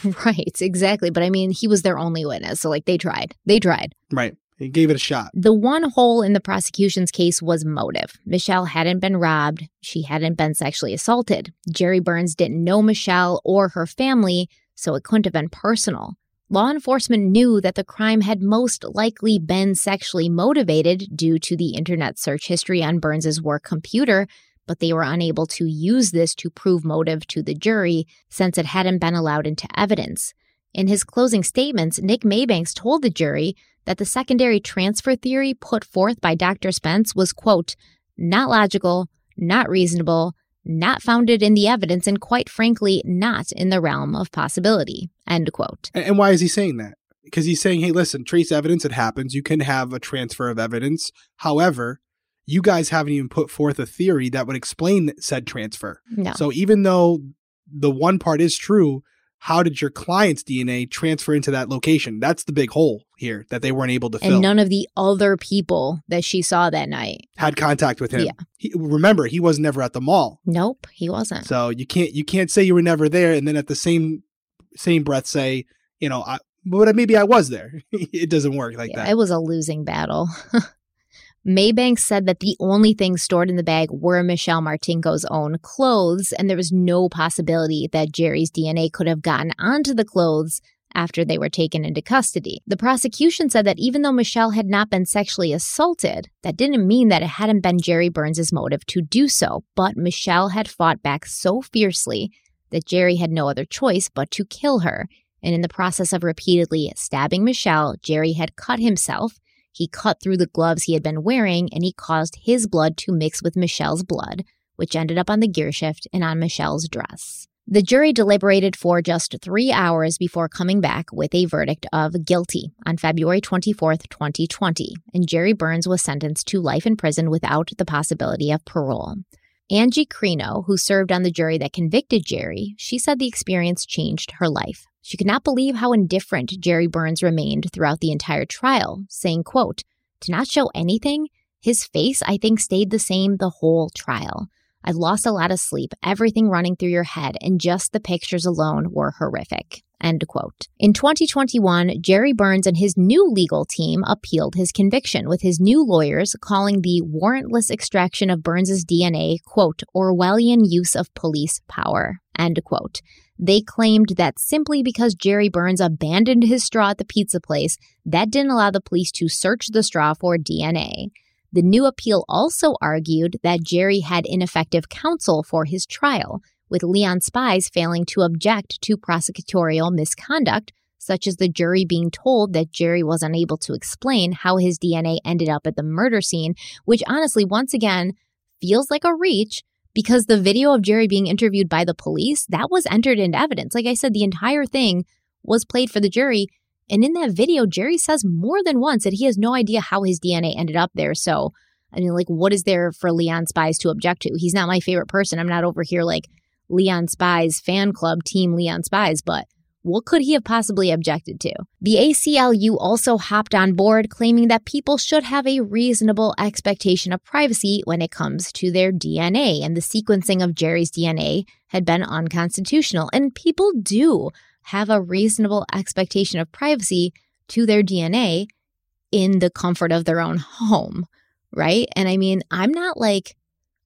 Right, exactly. But I mean, he was their only witness. So, like, they tried. They tried. Right. He gave it a shot. The one hole in the prosecution's case was motive. Michelle hadn't been robbed. She hadn't been sexually assaulted. Jerry Burns didn't know Michelle or her family, so it couldn't have been personal. Law enforcement knew that the crime had most likely been sexually motivated due to the internet search history on Burns's work computer, but they were unable to use this to prove motive to the jury since it hadn't been allowed into evidence. In his closing statements, Nick Maybanks told the jury that the secondary transfer theory put forth by Dr. Spence was, quote, not logical, not reasonable, not founded in the evidence, and quite frankly, not in the realm of possibility, end quote. And, why is he saying that? Because he's saying, hey, listen, trace evidence, it happens. You can have a transfer of evidence. However, you guys haven't even put forth a theory that would explain said transfer. No. So even though the one part is true, how did your client's DNA transfer into that location? That's the big hole here that they weren't able to fill. And none of the other people that she saw that night. had contact with him. Yeah. He, remember, he was never at the mall. Nope, he wasn't. So you can't you can't say you were never there and then at the same same breath say, you know, I, but maybe I was there. it doesn't work like Yeah, that. It was a losing battle. Maybank said that the only things stored in the bag were Michelle Martinko's own clothes, and there was no possibility that Jerry's DNA could have gotten onto the clothes after they were taken into custody. The prosecution said that even though Michelle had not been sexually assaulted, that didn't mean that it hadn't been Jerry Burns' motive to do so, but Michelle had fought back so fiercely that Jerry had no other choice but to kill her. And in the process of repeatedly stabbing Michelle, Jerry had cut himself. He cut through the gloves he had been wearing and he caused his blood to mix with Michelle's blood, which ended up on the gear shift and on Michelle's dress. The jury deliberated for just three hours before coming back with a verdict of guilty on February 24th, 2020, and Jerry Burns was sentenced to life in prison without the possibility of parole. Angie Crino, who served on the jury that convicted Jerry, she said the experience changed her life. She could not believe how indifferent Jerry Burns remained throughout the entire trial, saying, quote, to not show anything, his face, I think, stayed the same the whole trial. I lost a lot of sleep, everything running through your head, and just the pictures alone were horrific. End quote. In 2021, Jerry Burns and his new legal team appealed his conviction, with his new lawyers calling the warrantless extraction of Burns's DNA, quote, Orwellian use of police power, end quote. They claimed that simply because Jerry Burns abandoned his straw at the pizza place, that didn't allow the police to search the straw for DNA. The new appeal also argued that Jerry had ineffective counsel for his trial, with Leon Spies failing to object to prosecutorial misconduct, such as the jury being told that Jerry was unable to explain how his DNA ended up at the murder scene, which honestly, once again, feels like a reach because the video of Jerry being interviewed by the police, that was entered into evidence. Like I said, the entire thing was played for the jury. And in that video, Jerry says more than once that he has no idea how his DNA ended up there. So, I mean, like, what is there for Leon Spies to object to? He's not my favorite person. I'm not over here like Leon Spies fan club, team Leon Spies, but what could he have possibly objected to? The ACLU also hopped on board, claiming that people should have a reasonable expectation of privacy when it comes to their DNA, and the sequencing of Jerry's DNA had been unconstitutional. And people do have a reasonable expectation of privacy to their DNA in the comfort of their own home, right? And I mean, I'm not like,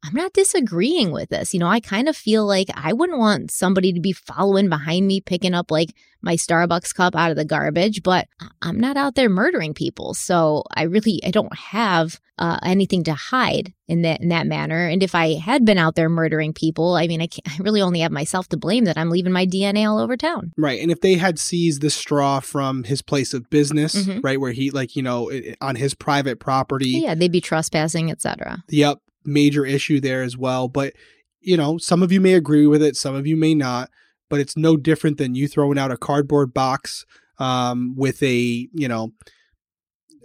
I'm not disagreeing with this. You know, I kind of feel like I wouldn't want somebody to be following behind me, picking up like my Starbucks cup out of the garbage, but I'm not out there murdering people. So I really, I don't have uh, anything to hide in that, in that manner. And if I had been out there murdering people, I mean, I, I really only have myself to blame that I'm leaving my DNA all over town. Right. And if they had seized the straw from his place of business, Mhm. right, where he, like, you know, on his private property, Yeah, they'd be trespassing, etc. Yep, major issue there as well. But you know, some of you may agree with it, some of you may not. But it's no different than you throwing out a cardboard box um, with a you know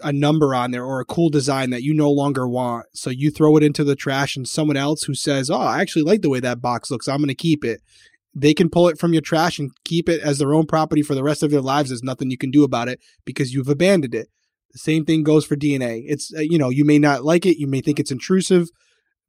a number on there or a cool design that you no longer want. So you throw it into the trash, and someone else who says, "Oh, I actually like the way that box looks. I'm going to keep it." They can pull it from your trash and keep it as their own property for the rest of their lives. There's nothing you can do about it because you've abandoned it. The same thing goes for DNA. It's uh, you know you may not like it, you may think it's intrusive,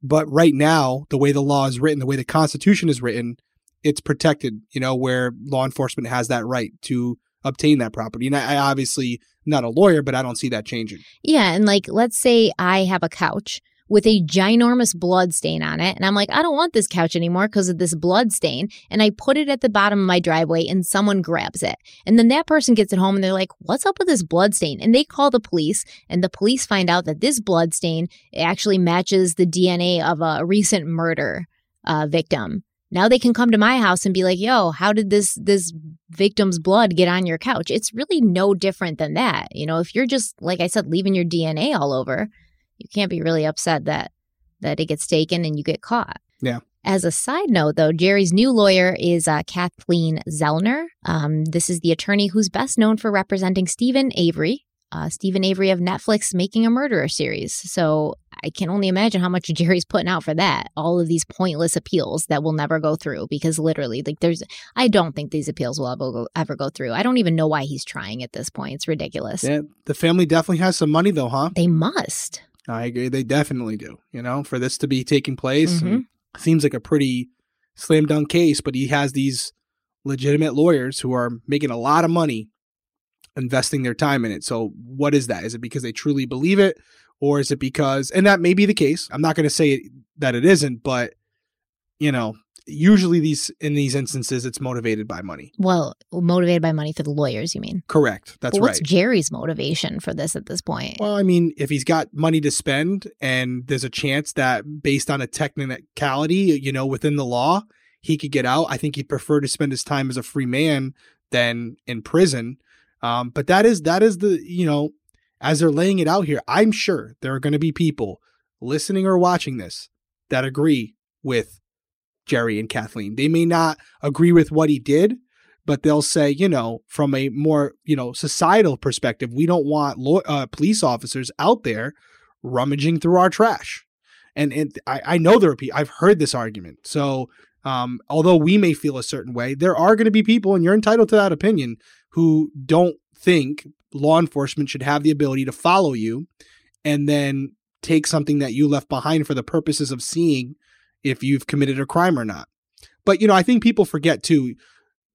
but right now the way the law is written, the way the Constitution is written, it's protected. You know where law enforcement has that right to obtain that property. And I, obviously not a lawyer, but I don't see that changing. Yeah, and like let's say I have a couch with a ginormous blood stain on it, and I'm like, I don't want this couch anymore because of this blood stain, and I put it at the bottom of my driveway, and someone grabs it, and then that person gets it home, and they're like, "What's up with this blood stain?" And they call the police, and the police find out that this blood stain actually matches the DNA of a recent murder uh, victim. Now they can come to my house and be like, "Yo, how did this this victim's blood get on your couch?" It's really no different than that. You know, if you're just like I said, leaving your DNA all over, you can't be really upset that that it gets taken and you get caught. Yeah. As a side note, though, Jerry's new lawyer is uh, Kathleen Zellner. Um, this is the attorney who's best known for representing Steven Avery, uh, Steven Avery of Netflix Making a Murderer series. So I can only imagine how much Jerry's putting out for that. All of these pointless appeals that will never go through because literally, like, there's, I don't think these appeals will ever go, ever go through. I don't even know why he's trying at this point. It's ridiculous. Yeah, the family definitely has some money though, huh? They must. I agree. They definitely do. You know, for this to be taking place, Mhm. seems like a pretty slam dunk case. But he has these legitimate lawyers who are making a lot of money investing their time in it. So, what is that? Is it because they truly believe it, or is it because? And that may be the case. I'm not going to say that it isn't, but you know, usually these in these instances, it's motivated by money. Well, motivated by money for the lawyers, you mean? Correct. That's But what's right. Jerry's motivation for this at this point? Well, I mean, if he's got money to spend and there's a chance that based on a technicality, you know, within the law, he could get out, I think he'd prefer to spend his time as a free man than in prison. Um, but that is that is the, you know, as they're laying it out here, I'm sure there are going to be people listening or watching this that agree with Jerry and Kathleen. They may not agree with what he did, but they'll say, you know, from a more, you know, societal perspective, we don't want law- uh, police officers out there rummaging through our trash. And, and I, I know there are people, I've heard this argument. So, um, although we may feel a certain way, there are going to be people, and you're entitled to that opinion, who don't think law enforcement should have the ability to follow you and then take something that you left behind for the purposes of seeing if you've committed a crime or not. But, you know, I think people forget too,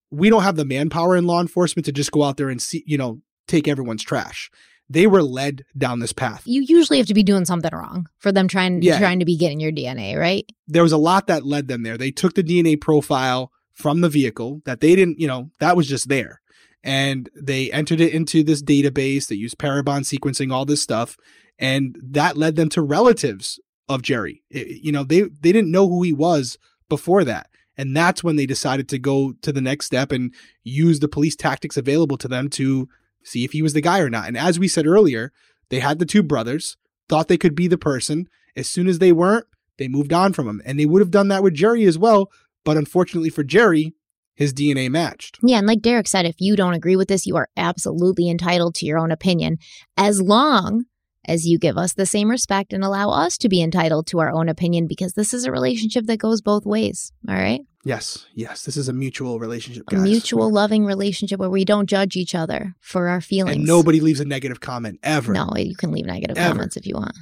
we don't have the manpower in law enforcement to just go out there and see, you know, take everyone's trash. They were led down this path. You usually have to be doing something wrong for them trying Yeah. trying to be getting your DNA, right? There was a lot that led them there. They took the DNA profile from the vehicle that they didn't, you know, that was just there. And they entered it into this database. They used Parabon sequencing, all this stuff. And that led them to relatives of Jerry. It- you know, they, they didn't know who he was before that. And that's when they decided to go to the next step and use the police tactics available to them to see if he was the guy or not. And as we said earlier, they had the two brothers, thought they could be the person. As soon as they weren't, they moved on from him. And they would have done that with Jerry as well. But unfortunately for Jerry, his DNA matched. Yeah, and like Derek said, if you don't agree with this, you are absolutely entitled to your own opinion as long as you give us the same respect and allow us to be entitled to our own opinion because this is a relationship that goes both ways. All right? Yes, yes, this is a mutual relationship, A mutual loving relationship where we don't judge each other for our feelings. and nobody leaves a negative comment ever. No, you can leave negative Ever. comments if you want.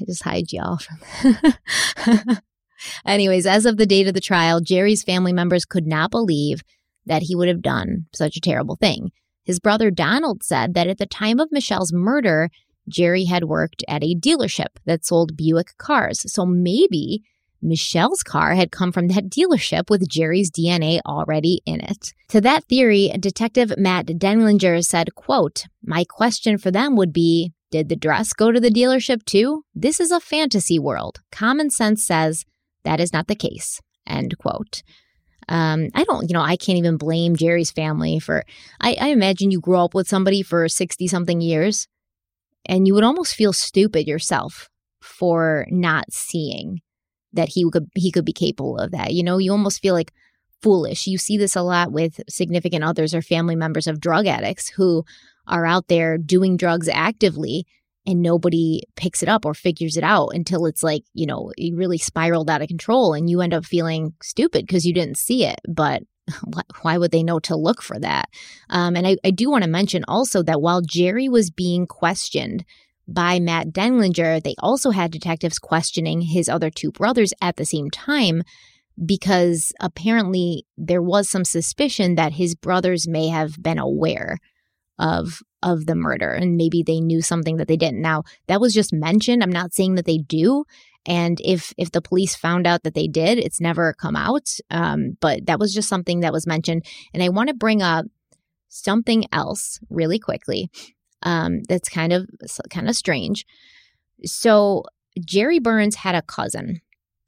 I just hide y'all from. Anyways, as of the date of the trial, Jerry's family members could not believe that he would have done such a terrible thing. His brother Donald said that at the time of Michelle's murder, Jerry had worked at a dealership that sold Buick cars. So maybe Michelle's car had come from that dealership with Jerry's DNA already in it. To that theory, Detective Matt Denlinger said, quote, My question for them would be, did the dress go to the dealership too? This is a fantasy world. Common sense says that is not the case. End quote. Um, I don't, you know, I can't even blame Jerry's family for. I, I imagine you grew up with somebody for 60 something years and you would almost feel stupid yourself for not seeing that he could he could be capable of that. You know, you almost feel like foolish. You see this a lot with significant others or family members of drug addicts who are out there doing drugs actively and nobody picks it up or figures it out until it's like, you know, it really spiraled out of control and you end up feeling stupid because you didn't see it. But why would they know to look for that? Um, and I, I do want to mention also that while Jerry was being questioned by Matt Denlinger, they also had detectives questioning his other two brothers at the same time because apparently there was some suspicion that his brothers may have been aware of of the murder and maybe they knew something that they didn't. Now, that was just mentioned. I'm not saying that they do. And if if the police found out that they did, it's never come out. Um, but that was just something that was mentioned. And I want to bring up something else really quickly. Um, that's kind of kind of strange. So Jerry Burns had a cousin.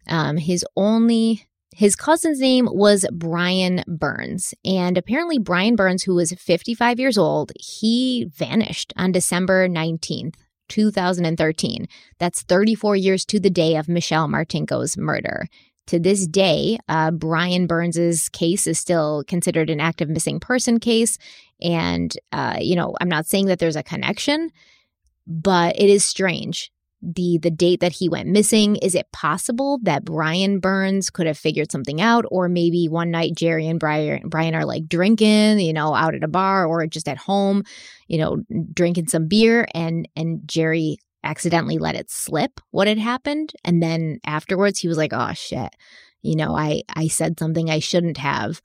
Um, his only his cousin's name was Brian Burns. And apparently, Brian Burns, who was 55 years old, he vanished on December 19th, 2013. That's 34 years to the day of Michelle Martinko's murder. To this day, uh, Brian Burns's case is still considered an active missing person case. And, uh, you know, I'm not saying that there's a connection, but it is strange the the date that he went missing. Is it possible that Brian Burns could have figured something out? Or maybe one night Jerry and Brian Brian are like drinking you know out at a bar or just at home you know drinking some beer and and Jerry accidentally let it slip what had happened? And then afterwards he was like oh shit. You know I I said something I shouldn't have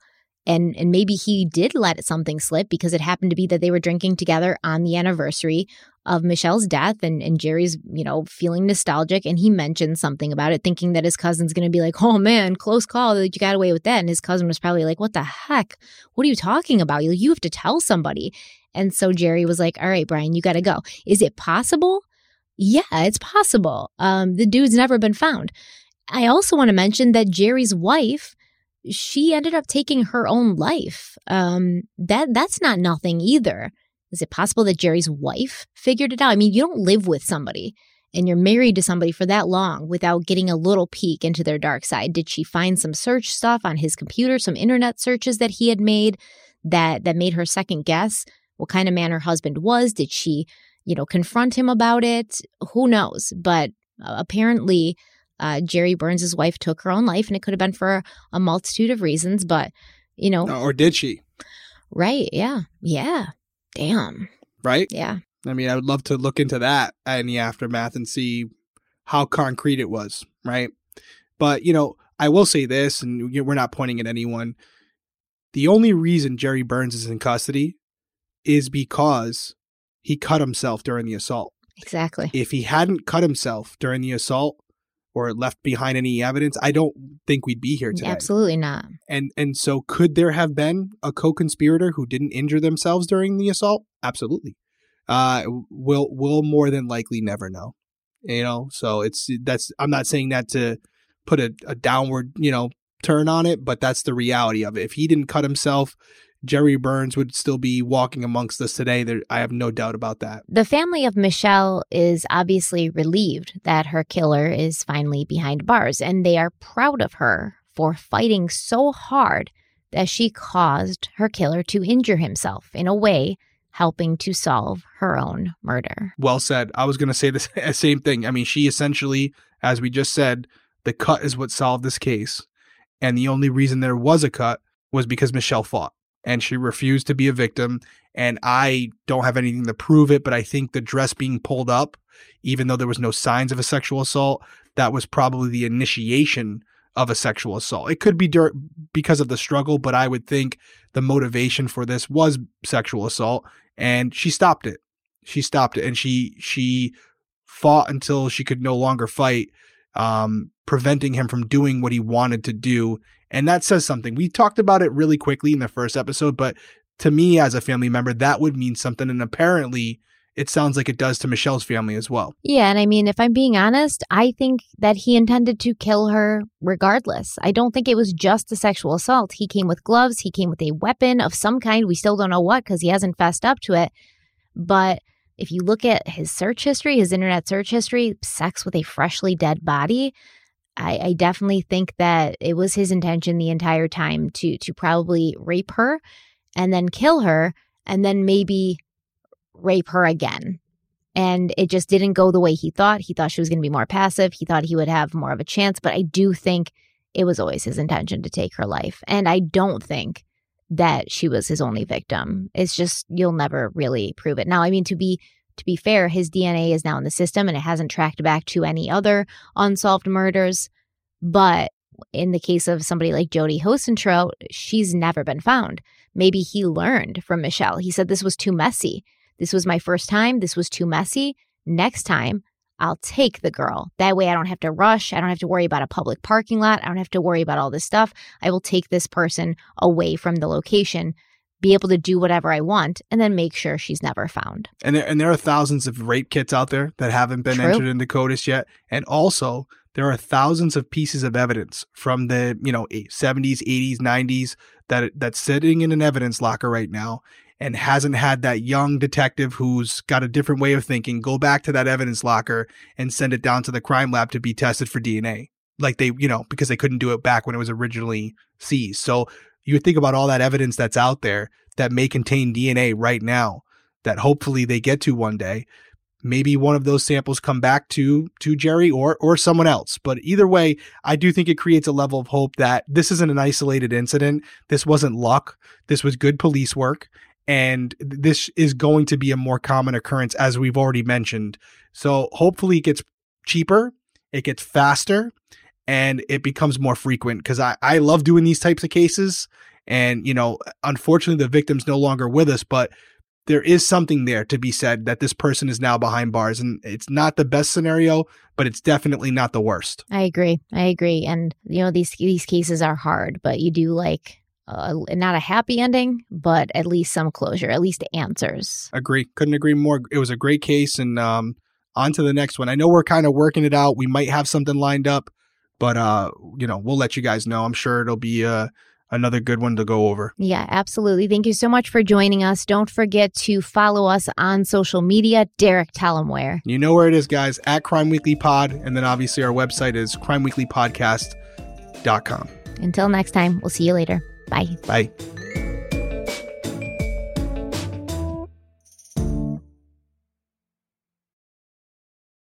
and and maybe he did let something slip because it happened to be that they were drinking together on the anniversary of Michelle's death and and Jerry's you know feeling nostalgic and he mentioned something about it thinking that his cousin's going to be like oh man close call that you got away with that and his cousin was probably like what the heck? What are you talking about? You you have to tell somebody. And so Jerry was like all right Brian you got to go. Is it possible? Yeah it's possible. Um the dude's never been found. I also want to mention that Jerry's wife she ended up taking her own life. Um, that that's not nothing either. Is it possible that Jerry's wife figured it out? I mean, you don't live with somebody and you're married to somebody for that long without getting a little peek into their dark side. Did she find some search stuff on his computer, some internet searches that he had made that that made her second guess what kind of man her husband was? Did she, you know, confront him about it? Who knows? But uh, apparently uh, Jerry Burns' wife took her own life, and it could have been for a multitude of reasons. But you know, or did she? Right? Yeah, yeah. Damn. Right? Yeah. I mean, I would love to look into that in the aftermath and see how concrete it was. Right? But you know, I will say this, and we're not pointing at anyone. The only reason Jerry Burns is in custody is because he cut himself during the assault. Exactly. If he hadn't cut himself during the assault, or left behind any evidence, I don't think we'd be here today. Absolutely not. And and so could there have been a co-conspirator who didn't injure themselves during the assault? Absolutely. Uh we'll we'll more than likely never know. You know, so it's that's I'm not saying that to put a, a downward, you know, turn on it, but that's the reality of it. If he didn't cut himself, Jerry Burns would still be walking amongst us today. There, I have no doubt about that. The family of Michelle is obviously relieved that her killer is finally behind bars, and they are proud of her for fighting so hard that she caused her killer to injure himself in a way helping to solve her own murder. Well said. I was going to say the same thing. I mean, she essentially, as we just said, the cut is what solved this case. And the only reason there was a cut was because Michelle fought and she refused to be a victim. And I don't have anything to prove it, but I think the dress being pulled up, even though there was no signs of a sexual assault, that was probably the initiation of a sexual assault. It could be dur- because of the struggle, but I would think the motivation for this was sexual assault and she stopped it. She stopped it and she she fought until she could no longer fight um, preventing him from doing what he wanted to do and that says something. We talked about it really quickly in the first episode, but to me as a family member, that would mean something. And apparently, it sounds like it does to Michelle's family as well. Yeah. And I mean, if I'm being honest, I think that he intended to kill her regardless. I don't think it was just a sexual assault. He came with gloves, he came with a weapon of some kind. We still don't know what because he hasn't fessed up to it. But if you look at his search history, his internet search history, sex with a freshly dead body, I, I definitely think that it was his intention the entire time to to probably rape her and then kill her and then maybe rape her again. And it just didn't go the way he thought. He thought she was going to be more passive. He thought he would have more of a chance. But I do think it was always his intention to take her life. And I don't think that she was his only victim. It's just, you'll never really prove it. Now, I mean, to be to be fair, his DNA is now in the system and it hasn't tracked back to any other unsolved murders. But in the case of somebody like Jodi Huisentruit, she's never been found. Maybe he learned from Michelle. He said, This was too messy. This was my first time. This was too messy. Next time, I'll take the girl. That way, I don't have to rush. I don't have to worry about a public parking lot. I don't have to worry about all this stuff. I will take this person away from the location be able to do whatever I want and then make sure she's never found. And there, and there are thousands of rape kits out there that haven't been True. entered into CODIS yet. And also, there are thousands of pieces of evidence from the, you know, 70s, 80s, 90s that that's sitting in an evidence locker right now and hasn't had that young detective who's got a different way of thinking go back to that evidence locker and send it down to the crime lab to be tested for DNA. Like they, you know, because they couldn't do it back when it was originally seized. So you think about all that evidence that's out there that may contain DNA right now that hopefully they get to one day. Maybe one of those samples come back to to Jerry or or someone else. But either way, I do think it creates a level of hope that this isn't an isolated incident. This wasn't luck. This was good police work. And this is going to be a more common occurrence, as we've already mentioned. So hopefully it gets cheaper, it gets faster, and it becomes more frequent because I, I love doing these types of cases. And, you know, unfortunately, the victim's no longer with us, but there is something there to be said that this person is now behind bars. And it's not the best scenario, but it's definitely not the worst. I agree. I agree. And, you know, these, these cases are hard, but you do like uh, not a happy ending, but at least some closure, at least answers. Agree. Couldn't agree more. It was a great case. And um, on to the next one. I know we're kind of working it out. We might have something lined up, but, uh, you know, we'll let you guys know. I'm sure it'll be uh, another good one to go over. Yeah, absolutely. Thank you so much for joining us. Don't forget to follow us on social media. Derek, tell them where. You know where it is, guys, at Crime Weekly Pod. And then obviously our website is crimeweeklypodcast.com. Until next time, we'll see you later. Bye. Bye.